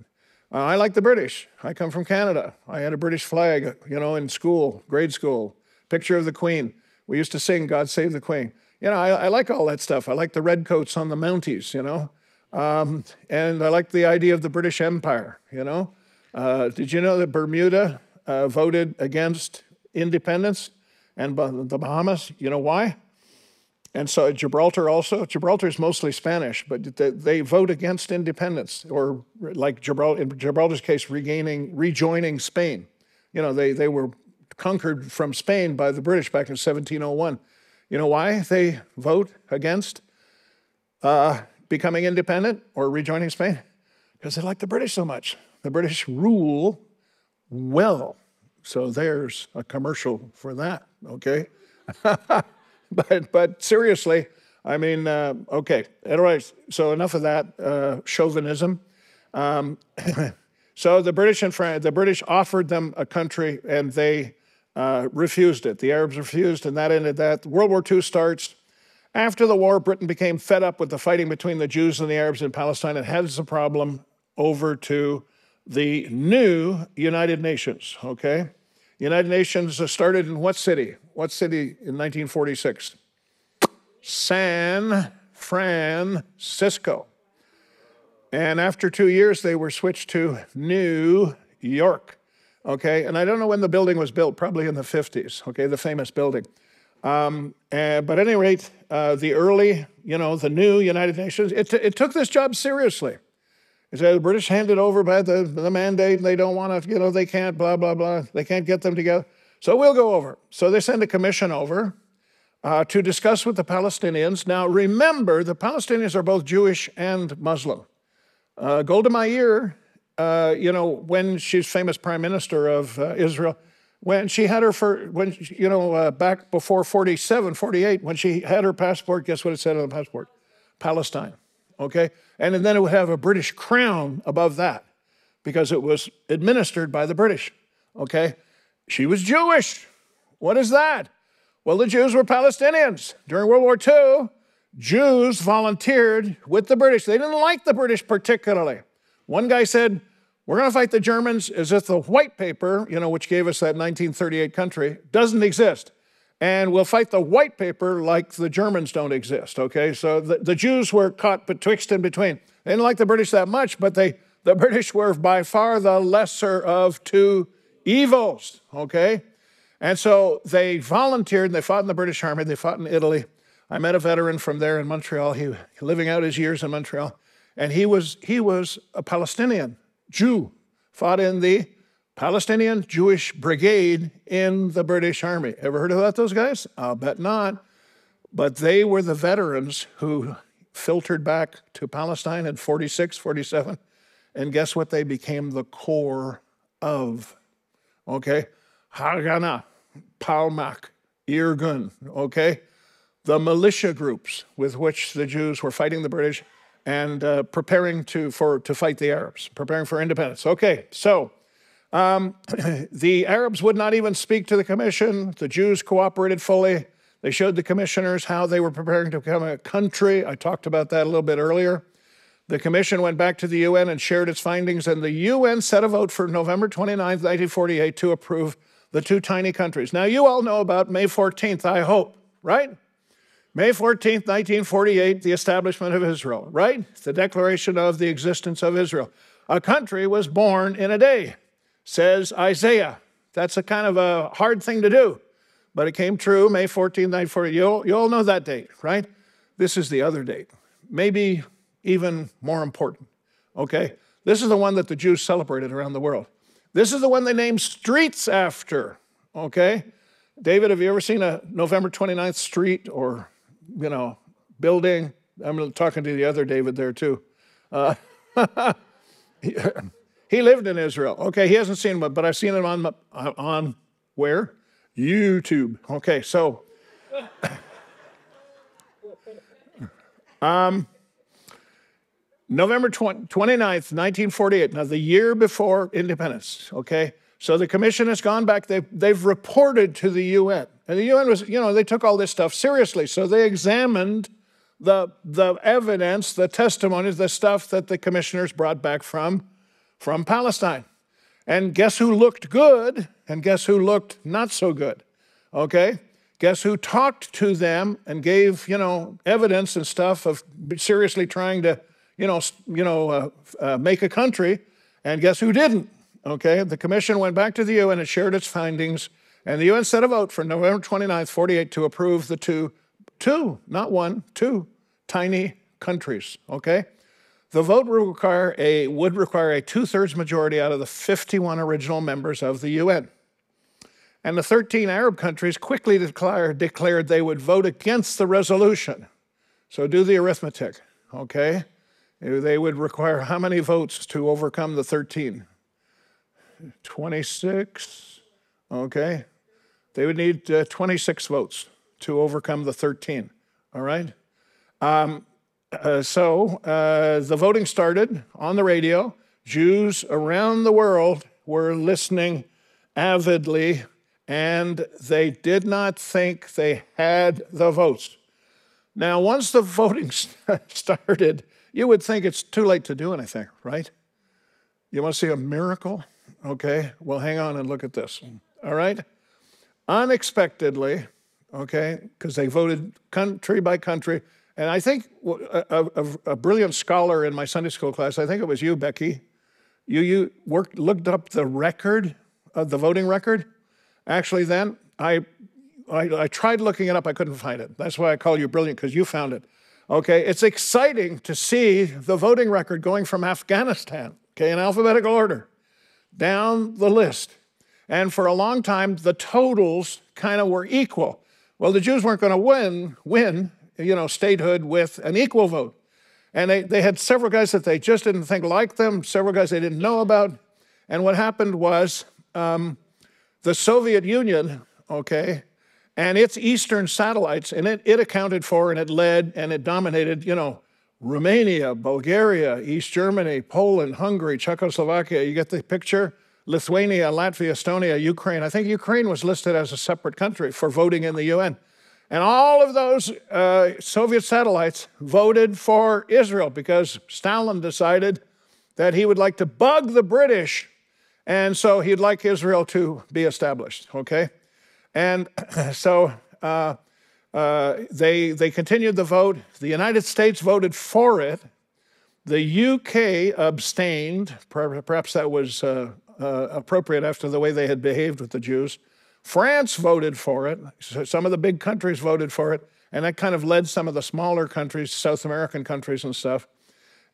Uh, I like the British. I come from Canada. I had a British flag, you know, in school, grade school, picture of the Queen. We used to sing God Save the Queen. You know, I, I like all that stuff. I like the redcoats on the Mounties, you know. Um, and I like the idea of the British Empire, you know. Uh, did you know that Bermuda uh, voted against independence and the Bahamas? You know why? And so Gibraltar also. Gibraltar is mostly Spanish, but they, vote against independence, or like Gibraltar, in Gibraltar's case, regaining, rejoining Spain. You know, they, they were conquered from Spain by the British back in 1701. You know why they vote against uh, becoming independent or rejoining Spain? Because they like the British so much. The British rule well. So there's a commercial for that, okay? but, but seriously, I mean, uh, okay. Anyways, so enough of that uh, chauvinism. Um, so the British and the British offered them a country, and they uh, refused it. The Arabs refused, and that ended that. World War II starts. After the war, Britain became fed up with the fighting between the Jews and the Arabs in Palestine and heads the problem over to the new United Nations. Okay, United Nations started in what city? What city in 1946? San Francisco. And after two years, they were switched to New York. Okay, and I don't know when the building was built, probably in the 50s, okay, the famous building. Um, uh, but at any rate, uh, the early, you know, the new United Nations, it, it took this job seriously. It said the British handed over by the, the mandate, they don't want to, you know, they can't, blah, blah, blah, they can't get them together. So we'll go over. So they send a commission over uh, to discuss with the Palestinians. Now remember, the Palestinians are both Jewish and Muslim. Uh, Golda Meir uh, you know, when she's famous prime minister of uh, Israel, when she had her for, when, you know, uh, back before 47, 48, when she had her passport, guess what it said on the passport? Palestine, okay? And then it would have a British crown above that because it was administered by the British, okay? She was Jewish. What is that? Well, the Jews were Palestinians. During World War II, Jews volunteered with the British. They didn't like the British particularly. One guy said, we're going to fight the Germans as if the white paper, you know, which gave us that 1938 country, doesn't exist. And we'll fight the white paper like the Germans don't exist, okay? So the, the Jews were caught betwixt and between. They didn't like the British that much, but they, the British were by far the lesser of two evils, okay? And so they volunteered and they fought in the British Army, they fought in Italy. I met a veteran from there in Montreal, he living out his years in Montreal, and he was he was a Palestinian. Jew, fought in the Palestinian Jewish Brigade in the British Army. Ever heard about those guys? I'll bet not. But they were the veterans who filtered back to Palestine in 46, 47. And guess what they became the core of? Okay? Haganah, Palmach, Irgun, okay? The militia groups with which the Jews were fighting the British and uh, preparing to, for, to fight the Arabs, preparing for independence. Okay, so um, the Arabs would not even speak to the commission. The Jews cooperated fully. They showed the commissioners how they were preparing to become a country. I talked about that a little bit earlier. The commission went back to the UN and shared its findings, and the UN set a vote for November 29, 1948, to approve the two tiny countries. Now, you all know about May 14th, I hope, right? May 14th, 1948, the establishment of Israel, right? The declaration of the existence of Israel. A country was born in a day, says Isaiah. That's a kind of a hard thing to do, but it came true May 14th, 1948. You you all know that date, right? This is the other date, maybe even more important, okay? This is the one that the Jews celebrated around the world. This is the one they named streets after, okay? David, have you ever seen a November 29th street or you know, building. I'm talking to the other David there too. Uh, he, lived in Israel. Okay, he hasn't seen him, but I've seen him on on where? YouTube. Okay, so. um, November 20, 29th, 1948, now the year before independence, okay? So the commission has gone back, they've, they've reported to the UN. And the UN was, you know, they took all this stuff seriously. So they examined the, the evidence, the testimonies, the stuff that the commissioners brought back from, from Palestine. And guess who looked good and guess who looked not so good? Okay? Guess who talked to them and gave, you know, evidence and stuff of seriously trying to, you know, you know, uh, uh, make a country? And guess who didn't? Okay, the commission went back to the UN and shared its findings, and the UN set a vote for November 29th, 48, to approve the two two, not one, two tiny countries, okay? The vote would require a, would require a two thirds majority out of the 51 original members of the UN. And the 13 Arab countries quickly declared, declared they would vote against the resolution. So do the arithmetic, okay? They would require how many votes to overcome the 13? 26, okay? They would need uh, 26 votes to overcome the 13, all right? Um, uh, so uh, the voting started on the radio. Jews around the world were listening avidly, and they did not think they had the votes. Now, once the voting started, you would think it's too late to do anything, right? You want to see a miracle? Okay, well, hang on and look at this. All right? Unexpectedly, okay, because they voted country by country. And I think a, a, a, brilliant scholar in my Sunday school class, I think it was you, Becky, you, you worked, looked up the record, of the voting record. Actually, then I, I, I tried looking it up, I couldn't find it. That's why I call you brilliant, because you found it. Okay, it's exciting to see the voting record going from Afghanistan, okay, in alphabetical order, down the list. And for a long time, the totals kind of were equal. Well, the Jews weren't going to win, win, you know, statehood with an equal vote. And they, they had several guys that they just didn't think liked them, several guys they didn't know about. And what happened was um, the Soviet Union, okay, and its eastern satellites, and it, it accounted for and it led and it dominated, you know, Romania, Bulgaria, East Germany, Poland, Hungary, Czechoslovakia. You get the picture? Lithuania, Latvia, Estonia, Ukraine. I think Ukraine was listed as a separate country for voting in the UN. And all of those uh, Soviet satellites voted for Israel because Stalin decided that he would like to bug the British. And so he'd like Israel to be established, okay? And so uh, uh, they, they continued the vote. The United States voted for it. The UK abstained. Perhaps that was uh, uh, appropriate after the way they had behaved with the Jews. France voted for it. Some of the big countries voted for it. And that kind of led some of the smaller countries, South American countries and stuff.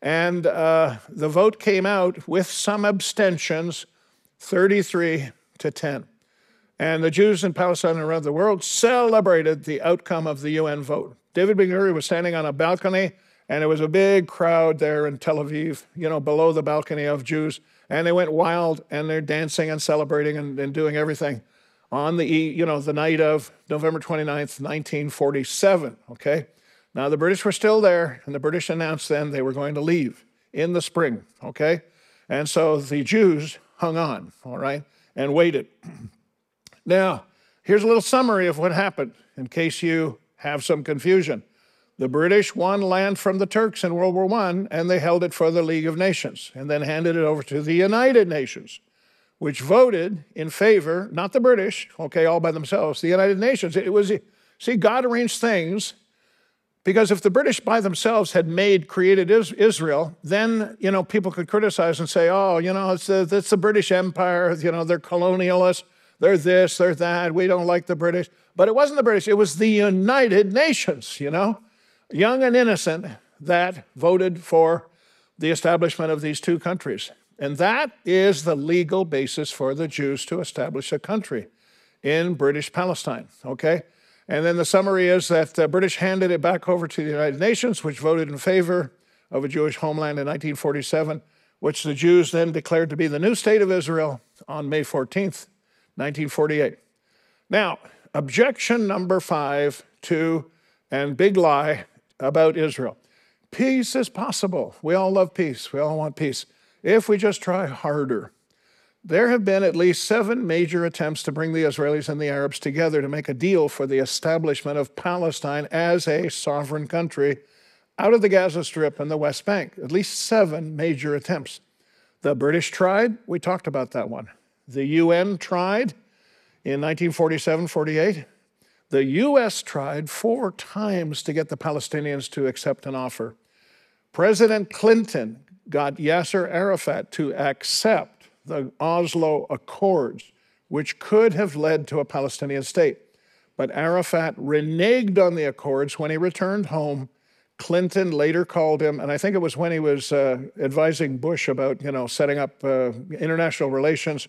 And uh, the vote came out with some abstentions 33 to 10. And the Jews in Palestine and around the world celebrated the outcome of the UN vote. David Ben Gurion was standing on a balcony, and there was a big crowd there in Tel Aviv, you know, below the balcony of Jews and they went wild and they're dancing and celebrating and, and doing everything on the you know the night of November 29th, 1947. Okay, now the British were still there, and the British announced then they were going to leave in the spring. Okay, and so the Jews hung on, all right, and waited. Now, here's a little summary of what happened in case you have some confusion. The British won land from the Turks in World War I, and they held it for the League of Nations, and then handed it over to the United Nations, which voted in favor, not the British, okay, all by themselves, the United Nations. It was, see, God arranged things because if the British by themselves had made, created Israel, then, you know, people could criticize and say, oh, you know, it's the, it's the British Empire, you know, they're colonialists, they're this, they're that, we don't like the British. But it wasn't the British, it was the United Nations, you know young and innocent, that voted for the establishment of these two countries. And that is the legal basis for the Jews to establish a country in British Palestine, okay? And then the summary is that the British handed it back over to the United Nations, which voted in favor of a Jewish homeland in 1947, which the Jews then declared to be the new state of Israel on May 14th, 1948. Now, objection number five to, and big lie, about Israel. Peace is possible. We all love peace. We all want peace. If we just try harder. There have been at least seven major attempts to bring the Israelis and the Arabs together to make a deal for the establishment of Palestine as a sovereign country out of the Gaza Strip and the West Bank. At least seven major attempts. The British tried, we talked about that one. The UN tried in 1947 48. The U.S. tried four times to get the Palestinians to accept an offer. President Clinton got Yasser Arafat to accept the Oslo Accords, which could have led to a Palestinian state. But Arafat reneged on the accords when he returned home. Clinton later called him, and I think it was when he was uh, advising Bush about, you know, setting up uh, international relations.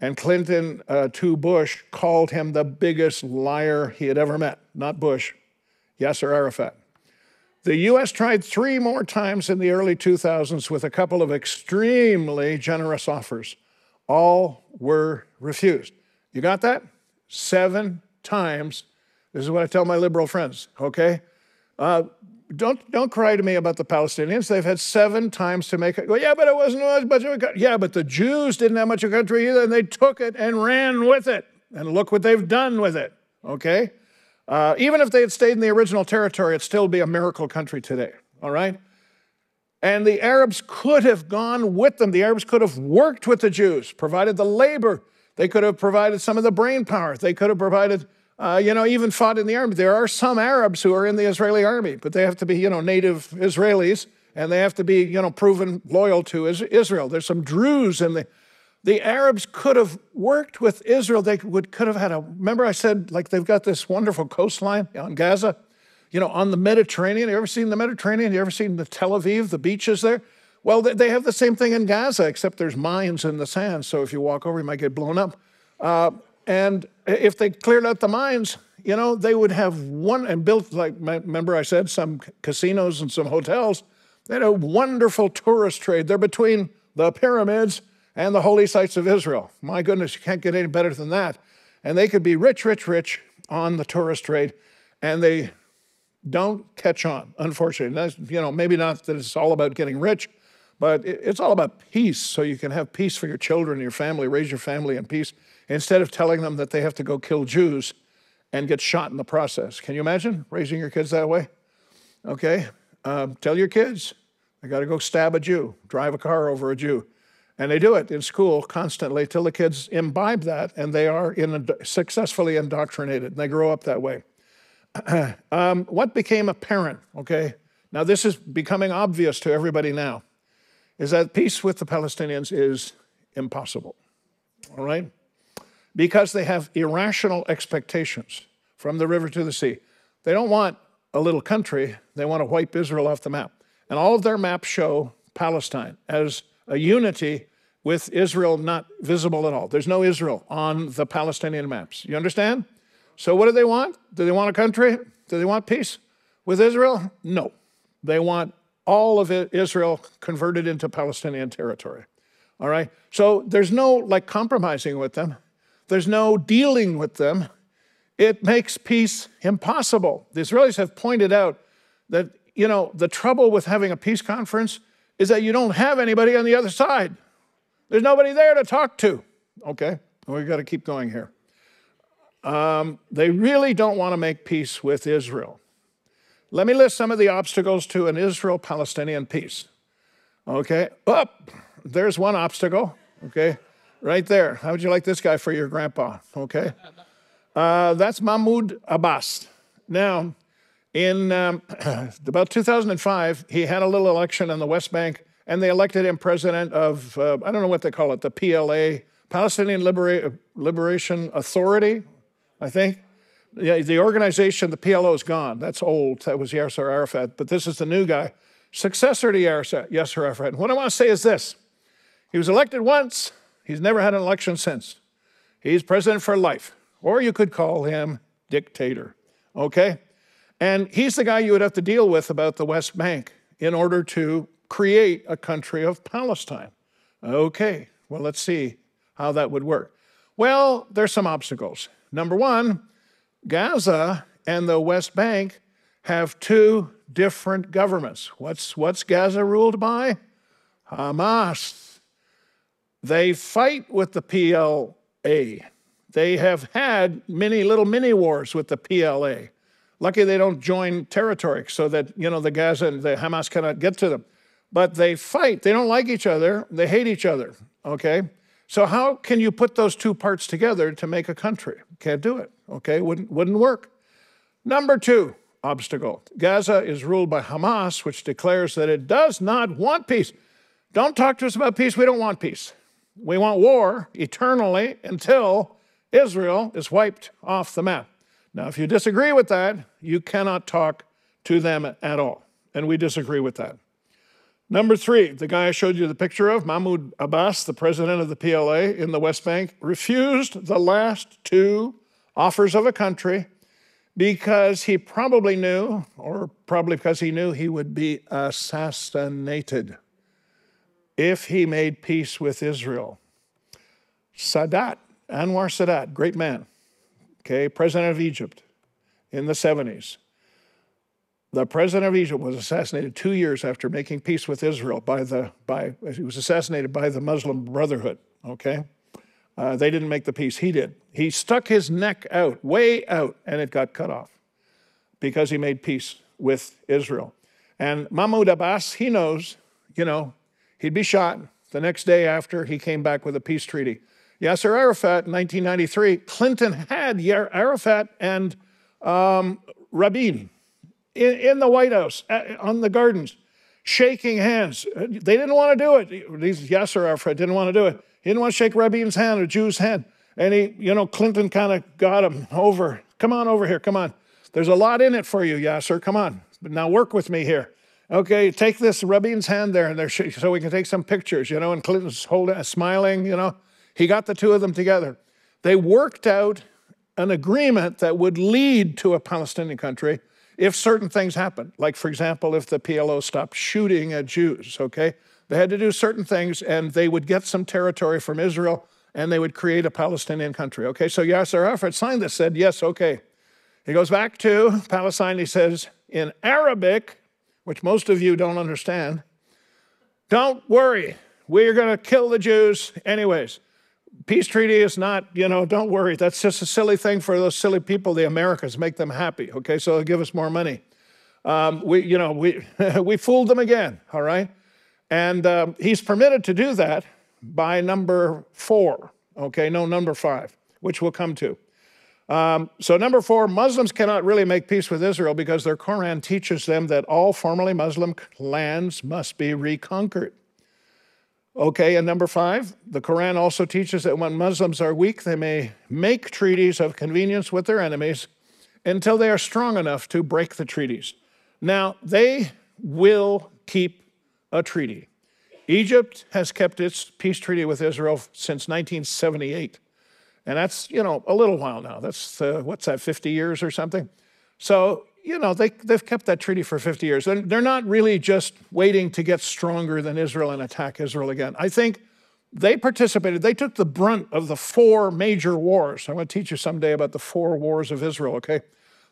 And Clinton uh, to Bush called him the biggest liar he had ever met. Not Bush, Yasser Arafat. The US tried three more times in the early 2000s with a couple of extremely generous offers. All were refused. You got that? Seven times. This is what I tell my liberal friends, okay? Uh, don't, don't cry to me about the Palestinians. They've had seven times to make it go, yeah, but it wasn't as much of a country. Yeah, but the Jews didn't have much of a country either, and they took it and ran with it. And look what they've done with it, okay? Uh, even if they had stayed in the original territory, it'd still be a miracle country today, all right? And the Arabs could have gone with them. The Arabs could have worked with the Jews, provided the labor. They could have provided some of the brain power. They could have provided uh, you know, even fought in the army. There are some Arabs who are in the Israeli army, but they have to be, you know, native Israelis and they have to be, you know, proven loyal to Israel. There's some Druze in the. The Arabs could have worked with Israel. They would could have had a. Remember, I said like they've got this wonderful coastline on Gaza, you know, on the Mediterranean. You ever seen the Mediterranean? You ever seen the Tel Aviv, the beaches there? Well, they have the same thing in Gaza, except there's mines in the sand. So if you walk over, you might get blown up. Uh, and if they cleared out the mines, you know, they would have one and built, like, remember I said, some casinos and some hotels. They had a wonderful tourist trade. They're between the pyramids and the holy sites of Israel. My goodness, you can't get any better than that. And they could be rich, rich, rich on the tourist trade, and they don't catch on, unfortunately. That's, you know, maybe not that it's all about getting rich, but it's all about peace, so you can have peace for your children, your family, raise your family in peace instead of telling them that they have to go kill Jews and get shot in the process. Can you imagine raising your kids that way? Okay, um, tell your kids they got to go stab a Jew, drive a car over a Jew. And they do it in school constantly till the kids imbibe that and they are in, successfully indoctrinated and they grow up that way. um, what became apparent, okay, now this is becoming obvious to everybody now, is that peace with the Palestinians is impossible, all right? because they have irrational expectations from the river to the sea. They don't want a little country, they want to wipe Israel off the map. And all of their maps show Palestine as a unity with Israel not visible at all. There's no Israel on the Palestinian maps. You understand? So, what do they want? Do they want a country? Do they want peace with Israel? No. They want all of Israel converted into Palestinian territory. All right? So, there's no like compromising with them. There's no dealing with them. It makes peace impossible. The Israelis have pointed out that, you know, the trouble with having a peace conference is that you don't have anybody on the other side. There's nobody there to talk to. Okay, we've got to keep going here. Um, they really don't want to make peace with Israel. Let me list some of the obstacles to an Israel Palestinian peace. Okay, up, oh, there's one obstacle. Okay, right there. How would you like this guy for your grandpa? Okay. Uh, that's Mahmoud Abbas. Now, in um, about 2005, he had a little election in the West Bank, and they elected him president of, uh, I don't know what they call it, the PLA, Palestinian Libera- Liberation Authority, I think. Yeah, the organization, the PLO, is gone. That's old. That was Yasser Arafat. But this is the new guy, successor to Yasser, Yasser Arafat. And what I want to say is this he was elected once, He's never had an election since. He's president for life, or you could call him dictator, okay? And he's the guy you would have to deal with about the West Bank in order to create a country of Palestine. Okay, well, let's see how that would work. Well, there's some obstacles. Number one, Gaza and the West Bank have two different governments. What's, what's Gaza ruled by? Hamas. They fight with the PLA. They have had many little mini wars with the PLA. Lucky they don't join territory so that, you know, the Gaza and the Hamas cannot get to them. But they fight. They don't like each other. They hate each other, okay? So how can you put those two parts together to make a country? Can't do it, okay? Wouldn't, wouldn't work. Number two obstacle Gaza is ruled by Hamas, which declares that it does not want peace. Don't talk to us about peace. We don't want peace. We want war eternally until Israel is wiped off the map. Now, if you disagree with that, you cannot talk to them at all. And we disagree with that. Number three, the guy I showed you the picture of, Mahmoud Abbas, the president of the PLA in the West Bank, refused the last two offers of a country because he probably knew, or probably because he knew he would be assassinated if he made peace with Israel. Sadat, Anwar Sadat, great man, okay, president of Egypt in the 70s. The president of Egypt was assassinated two years after making peace with Israel by the by he was assassinated by the Muslim Brotherhood. Okay, uh, they didn't make the peace. He did. He stuck his neck out, way out, and it got cut off because he made peace with Israel. And Mahmoud Abbas, he knows, you know, he'd be shot the next day after he came back with a peace treaty. Yasser Arafat in 1993, Clinton had Arafat and um, Rabin in, in the White House, on the gardens, shaking hands. They didn't want to do it. These Yasser Arafat didn't want to do it. He didn't want to shake Rabin's hand, a Jew's hand. And he, you know, Clinton kind of got him over. Come on over here. Come on. There's a lot in it for you, Yasser. Come on. But now work with me here. Okay, take this Rabin's hand there, and there, so we can take some pictures, you know. And Clinton's holding, smiling, you know. He got the two of them together. They worked out an agreement that would lead to a Palestinian country if certain things happened. Like, for example, if the PLO stopped shooting at Jews, okay? They had to do certain things and they would get some territory from Israel and they would create a Palestinian country, okay? So Yasser Arafat signed this, said, yes, okay. He goes back to Palestine, he says, in Arabic, which most of you don't understand, don't worry, we're to kill the Jews anyways peace treaty is not, you know, don't worry. That's just a silly thing for those silly people, the Americans, make them happy. Okay, so they'll give us more money. Um, we, you know, we, we fooled them again, all right? And um, he's permitted to do that by number four, okay, no, number five, which we'll come to. Um, so, number four, Muslims cannot really make peace with Israel because their Quran teaches them that all formerly Muslim lands must be reconquered. Okay, and number five, the Quran also teaches that when Muslims are weak, they may make treaties of convenience with their enemies until they are strong enough to break the treaties. Now, they will keep a treaty. Egypt has kept its peace treaty with Israel since 1978. And that's, you know, a little while now. That's, uh, what's that, 50 years or something? So you know, they, they've kept that treaty for 50 years. They're, they're not really just waiting to get stronger than Israel and attack Israel again. I think they participated, they took the brunt of the four major wars. I'm going to teach you someday about the four wars of Israel, okay?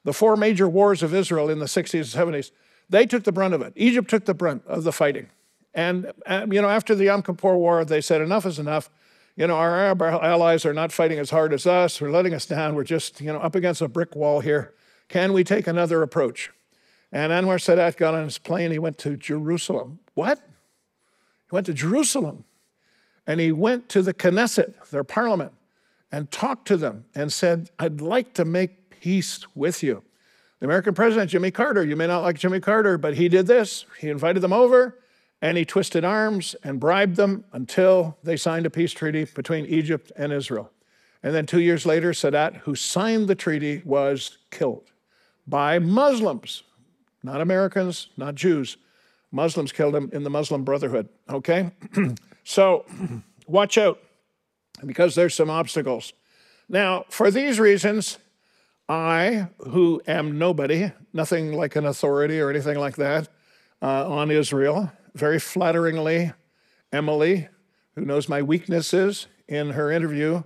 The four major wars of Israel in the 60s and 70s. They took the brunt of it. Egypt took the brunt of the fighting. And, you know, after the Yom Kippur War, they said, enough is enough. You know, our Arab allies are not fighting as hard as us. They're letting us down. We're just, you know, up against a brick wall here. Can we take another approach? And Anwar Sadat got on his plane. He went to Jerusalem. What? He went to Jerusalem. And he went to the Knesset, their parliament, and talked to them and said, I'd like to make peace with you. The American president, Jimmy Carter, you may not like Jimmy Carter, but he did this. He invited them over and he twisted arms and bribed them until they signed a peace treaty between Egypt and Israel. And then two years later, Sadat, who signed the treaty, was killed by Muslims, not Americans, not Jews. Muslims killed him in the Muslim Brotherhood, okay? so watch out because there's some obstacles. Now, for these reasons, I, who am nobody, nothing like an authority or anything like that uh, on Israel, very flatteringly, Emily, who knows my weaknesses in her interview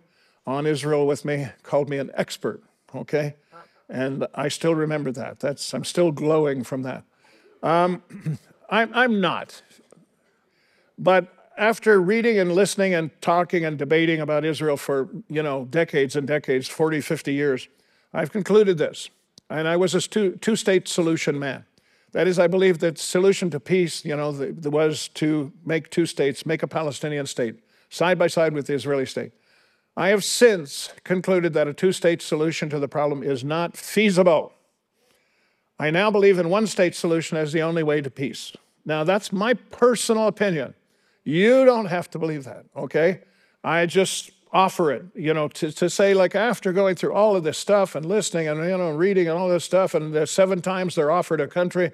on Israel with me, called me an expert, okay? And I still remember that. That's, I'm still glowing from that. Um, I'm, I'm not. But after reading and listening and talking and debating about Israel for, you know, decades and decades, 40, 50 years, I've concluded this. And I was a two, two-state solution man. That is, I believe that solution to peace, you know, the, the was to make two states, make a Palestinian state, side by side with the Israeli state. I have since concluded that a two state solution to the problem is not feasible. I now believe in one state solution as the only way to peace. Now, that's my personal opinion. You don't have to believe that, okay? I just offer it, you know, to, to say, like, after going through all of this stuff and listening and, you know, reading and all this stuff, and there's seven times they're offered a country,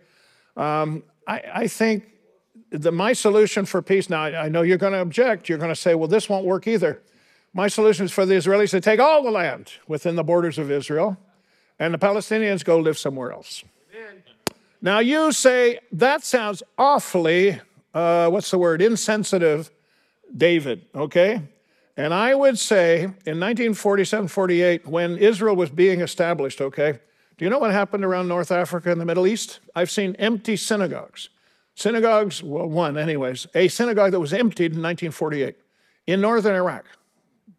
um, I, I think the, my solution for peace, now I, I know you're going to object, you're going to say, well, this won't work either. My solution is for the Israelis to take all the land within the borders of Israel, and the Palestinians go live somewhere else. Amen. Now you say, that sounds awfully, uh, what's the word, insensitive, David, okay? And I would say in 1947 48, when Israel was being established, okay, do you know what happened around North Africa and the Middle East? I've seen empty synagogues. Synagogues, well, one, anyways, a synagogue that was emptied in 1948 in northern Iraq.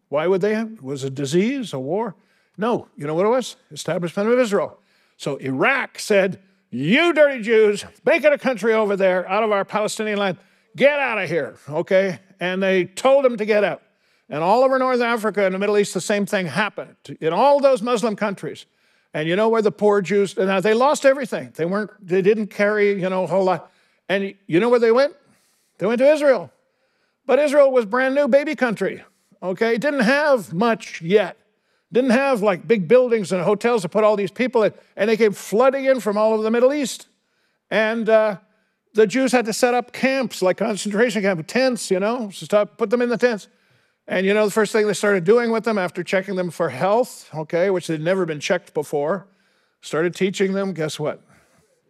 Why would they have? Was a disease, a war? No. You know what it was? Establishment of Israel. So Iraq said, You dirty Jews, make it a country over there out of our Palestinian land. Get out of here, okay? And they told them to get out. And all over North Africa and the Middle East, the same thing happened in all those Muslim countries. And you know where the poor Jews, now they lost everything. They weren't, they didn't carry, you know, a whole lot. And you know where they went? They went to Israel. But Israel was brand new baby country, okay? It Didn't have much yet. Didn't have like big buildings and hotels to put all these people in. And they came flooding in from all over the Middle East. And uh, the Jews had to set up camps, like concentration camp, tents, you know, stop, put them in the tents. And you know, the first thing they started doing with them after checking them for health, okay, which they'd never been checked before, started teaching them, guess what?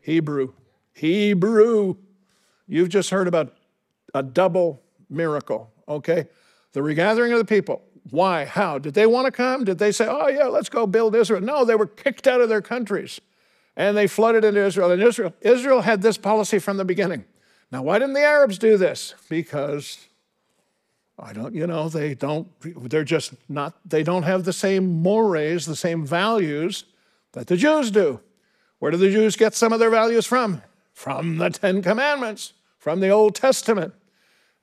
Hebrew. Hebrew. You've just heard about a double miracle, okay? The regathering of the people. Why? How? Did they want to come? Did they say, oh, yeah, let's go build Israel? No, they were kicked out of their countries and they flooded into Israel. And Israel, Israel had this policy from the beginning. Now, why didn't the Arabs do this? Because I don't, you know, they don't, they're just not, they don't have the same mores, the same values that the Jews do. Where do the Jews get some of their values from? From the Ten Commandments, from the Old Testament.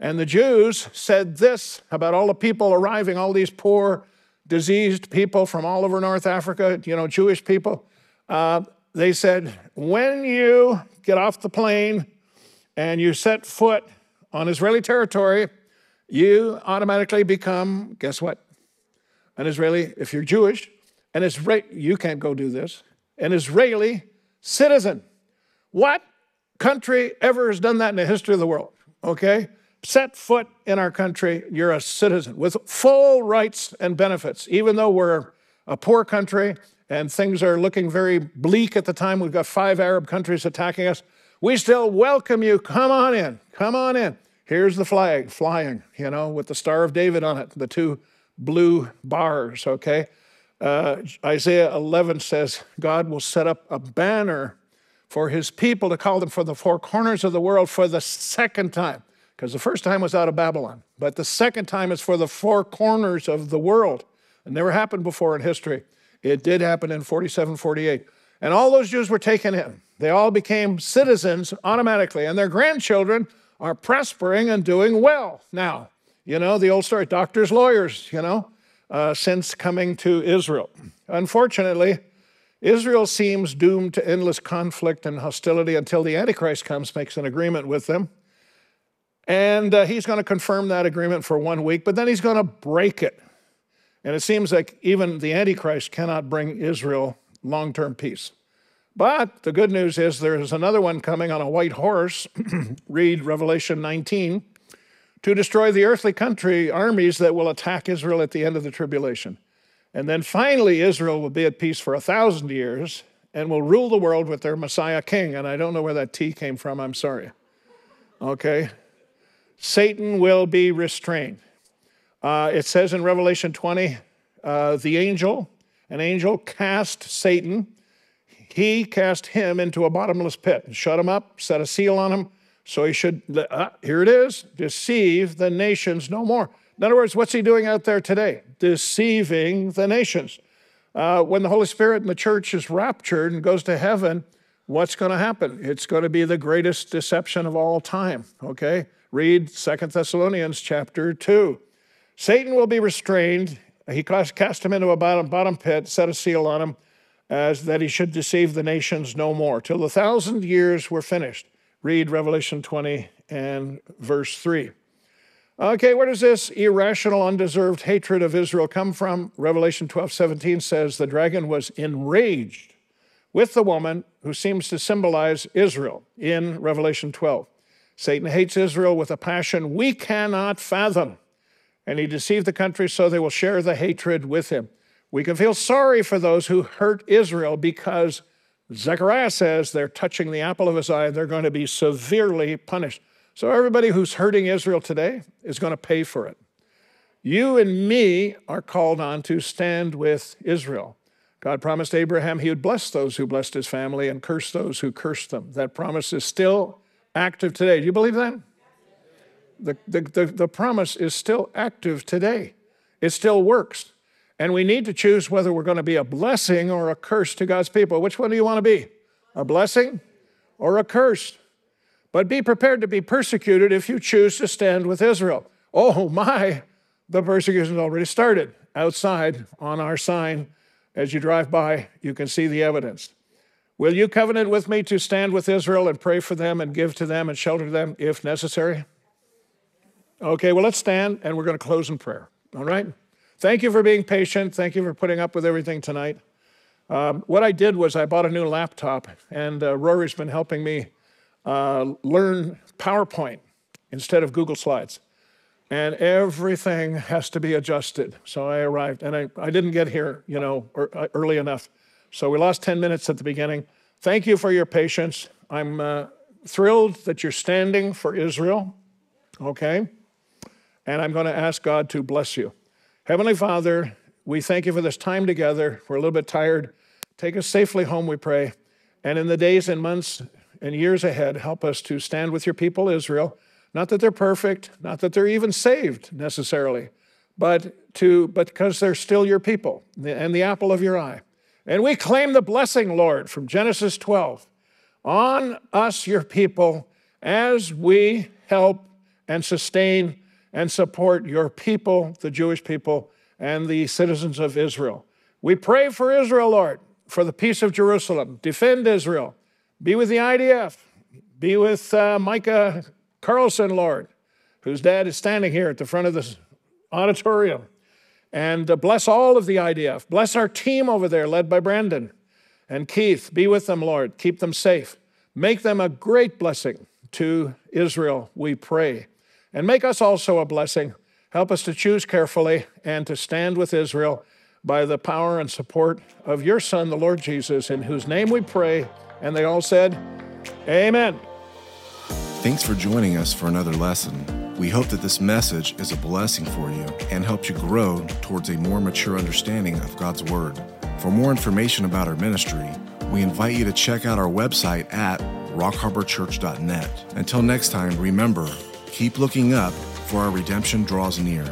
And the Jews said this about all the people arriving, all these poor, diseased people from all over North Africa, you know, Jewish people. Uh, they said, when you get off the plane and you set foot on Israeli territory, you automatically become, guess what? An Israeli, if you're Jewish, an Israeli, you can't go do this, an Israeli citizen. What country ever has done that in the history of the world? Okay? Set foot in our country, you're a citizen with full rights and benefits, even though we're a poor country and things are looking very bleak at the time. We've got five Arab countries attacking us. We still welcome you. Come on in. Come on in. Here's the flag flying, you know, with the Star of David on it, the two blue bars, okay? Uh, Isaiah 11 says, God will set up a banner for his people to call them from the four corners of the world for the second time. Because the first time was out of Babylon, but the second time is for the four corners of the world. It never happened before in history. It did happen in 47, 48. And all those Jews were taken in. They all became citizens automatically, and their grandchildren are prospering and doing well now. You know, the old story doctors, lawyers, you know, uh, since coming to Israel. Unfortunately, Israel seems doomed to endless conflict and hostility until the Antichrist comes, makes an agreement with them. And uh, he's going to confirm that agreement for one week, but then he's going to break it. And it seems like even the Antichrist cannot bring Israel long term peace. But the good news is there's another one coming on a white horse, read Revelation 19, to destroy the earthly country armies that will attack Israel at the end of the tribulation. And then finally, Israel will be at peace for a thousand years and will rule the world with their Messiah king. And I don't know where that T came from, I'm sorry. Okay? Satan will be restrained. Uh, it says in Revelation 20, uh, the angel, an angel cast Satan he cast him into a bottomless pit and shut him up, set a seal on him, so he should, uh, here it is, deceive the nations no more. In other words, what's he doing out there today? Deceiving the nations. Uh, when the Holy Spirit and the church is raptured and goes to heaven, what's going to happen? It's going to be the greatest deception of all time, okay? Read Second Thessalonians chapter 2. Satan will be restrained. He cast him into a bottom, bottom pit, set a seal on him, as that he should deceive the nations no more, till the thousand years were finished. Read Revelation 20 and verse 3. Okay, where does this irrational, undeserved hatred of Israel come from? Revelation 12 17 says the dragon was enraged with the woman who seems to symbolize Israel in Revelation 12. Satan hates Israel with a passion we cannot fathom, and he deceived the country so they will share the hatred with him. We can feel sorry for those who hurt Israel because Zechariah says they're touching the apple of his eye, they're going to be severely punished. So, everybody who's hurting Israel today is going to pay for it. You and me are called on to stand with Israel. God promised Abraham he would bless those who blessed his family and curse those who cursed them. That promise is still active today. Do you believe that? The, the, the, the promise is still active today, it still works. And we need to choose whether we're going to be a blessing or a curse to God's people. Which one do you want to be? A blessing or a curse? But be prepared to be persecuted if you choose to stand with Israel. Oh my, the persecution has already started outside on our sign. As you drive by, you can see the evidence. Will you covenant with me to stand with Israel and pray for them and give to them and shelter them if necessary? Okay, well, let's stand and we're going to close in prayer. All right? Thank you for being patient. Thank you for putting up with everything tonight. Um, what I did was I bought a new laptop, and uh, Rory's been helping me uh, learn PowerPoint instead of Google Slides. And everything has to be adjusted. So I arrived, and I, I didn't get here, you know, uh, early enough. So we lost 10 minutes at the beginning. Thank you for your patience. I'm uh, thrilled that you're standing for Israel, okay? And I'm going to ask God to bless you. Heavenly Father, we thank you for this time together. We're a little bit tired. Take us safely home, we pray. And in the days and months and years ahead, help us to stand with your people, Israel. Not that they're perfect, not that they're even saved necessarily, but to but because they're still your people and the apple of your eye. And we claim the blessing, Lord, from Genesis 12 on us, your people, as we help and sustain and support your people, the Jewish people, and the citizens of Israel. We pray for Israel, Lord, for the peace of Jerusalem. Defend Israel. Be with the IDF. Be with uh, Micah Carlson, Lord, whose dad is standing here at the front of this auditorium. And uh, bless all of the IDF. Bless our team over there, led by Brandon and Keith. Be with them, Lord. Keep them safe. Make them a great blessing to Israel, we pray. And make us also a blessing. Help us to choose carefully and to stand with Israel by the power and support of your Son, the Lord Jesus, in whose name we pray. And they all said, Amen. Thanks for joining us for another lesson. We hope that this message is a blessing for you and helps you grow towards a more mature understanding of God's Word. For more information about our ministry, we invite you to check out our website at rockharborchurch.net. Until next time, remember, keep looking up, for our redemption draws near.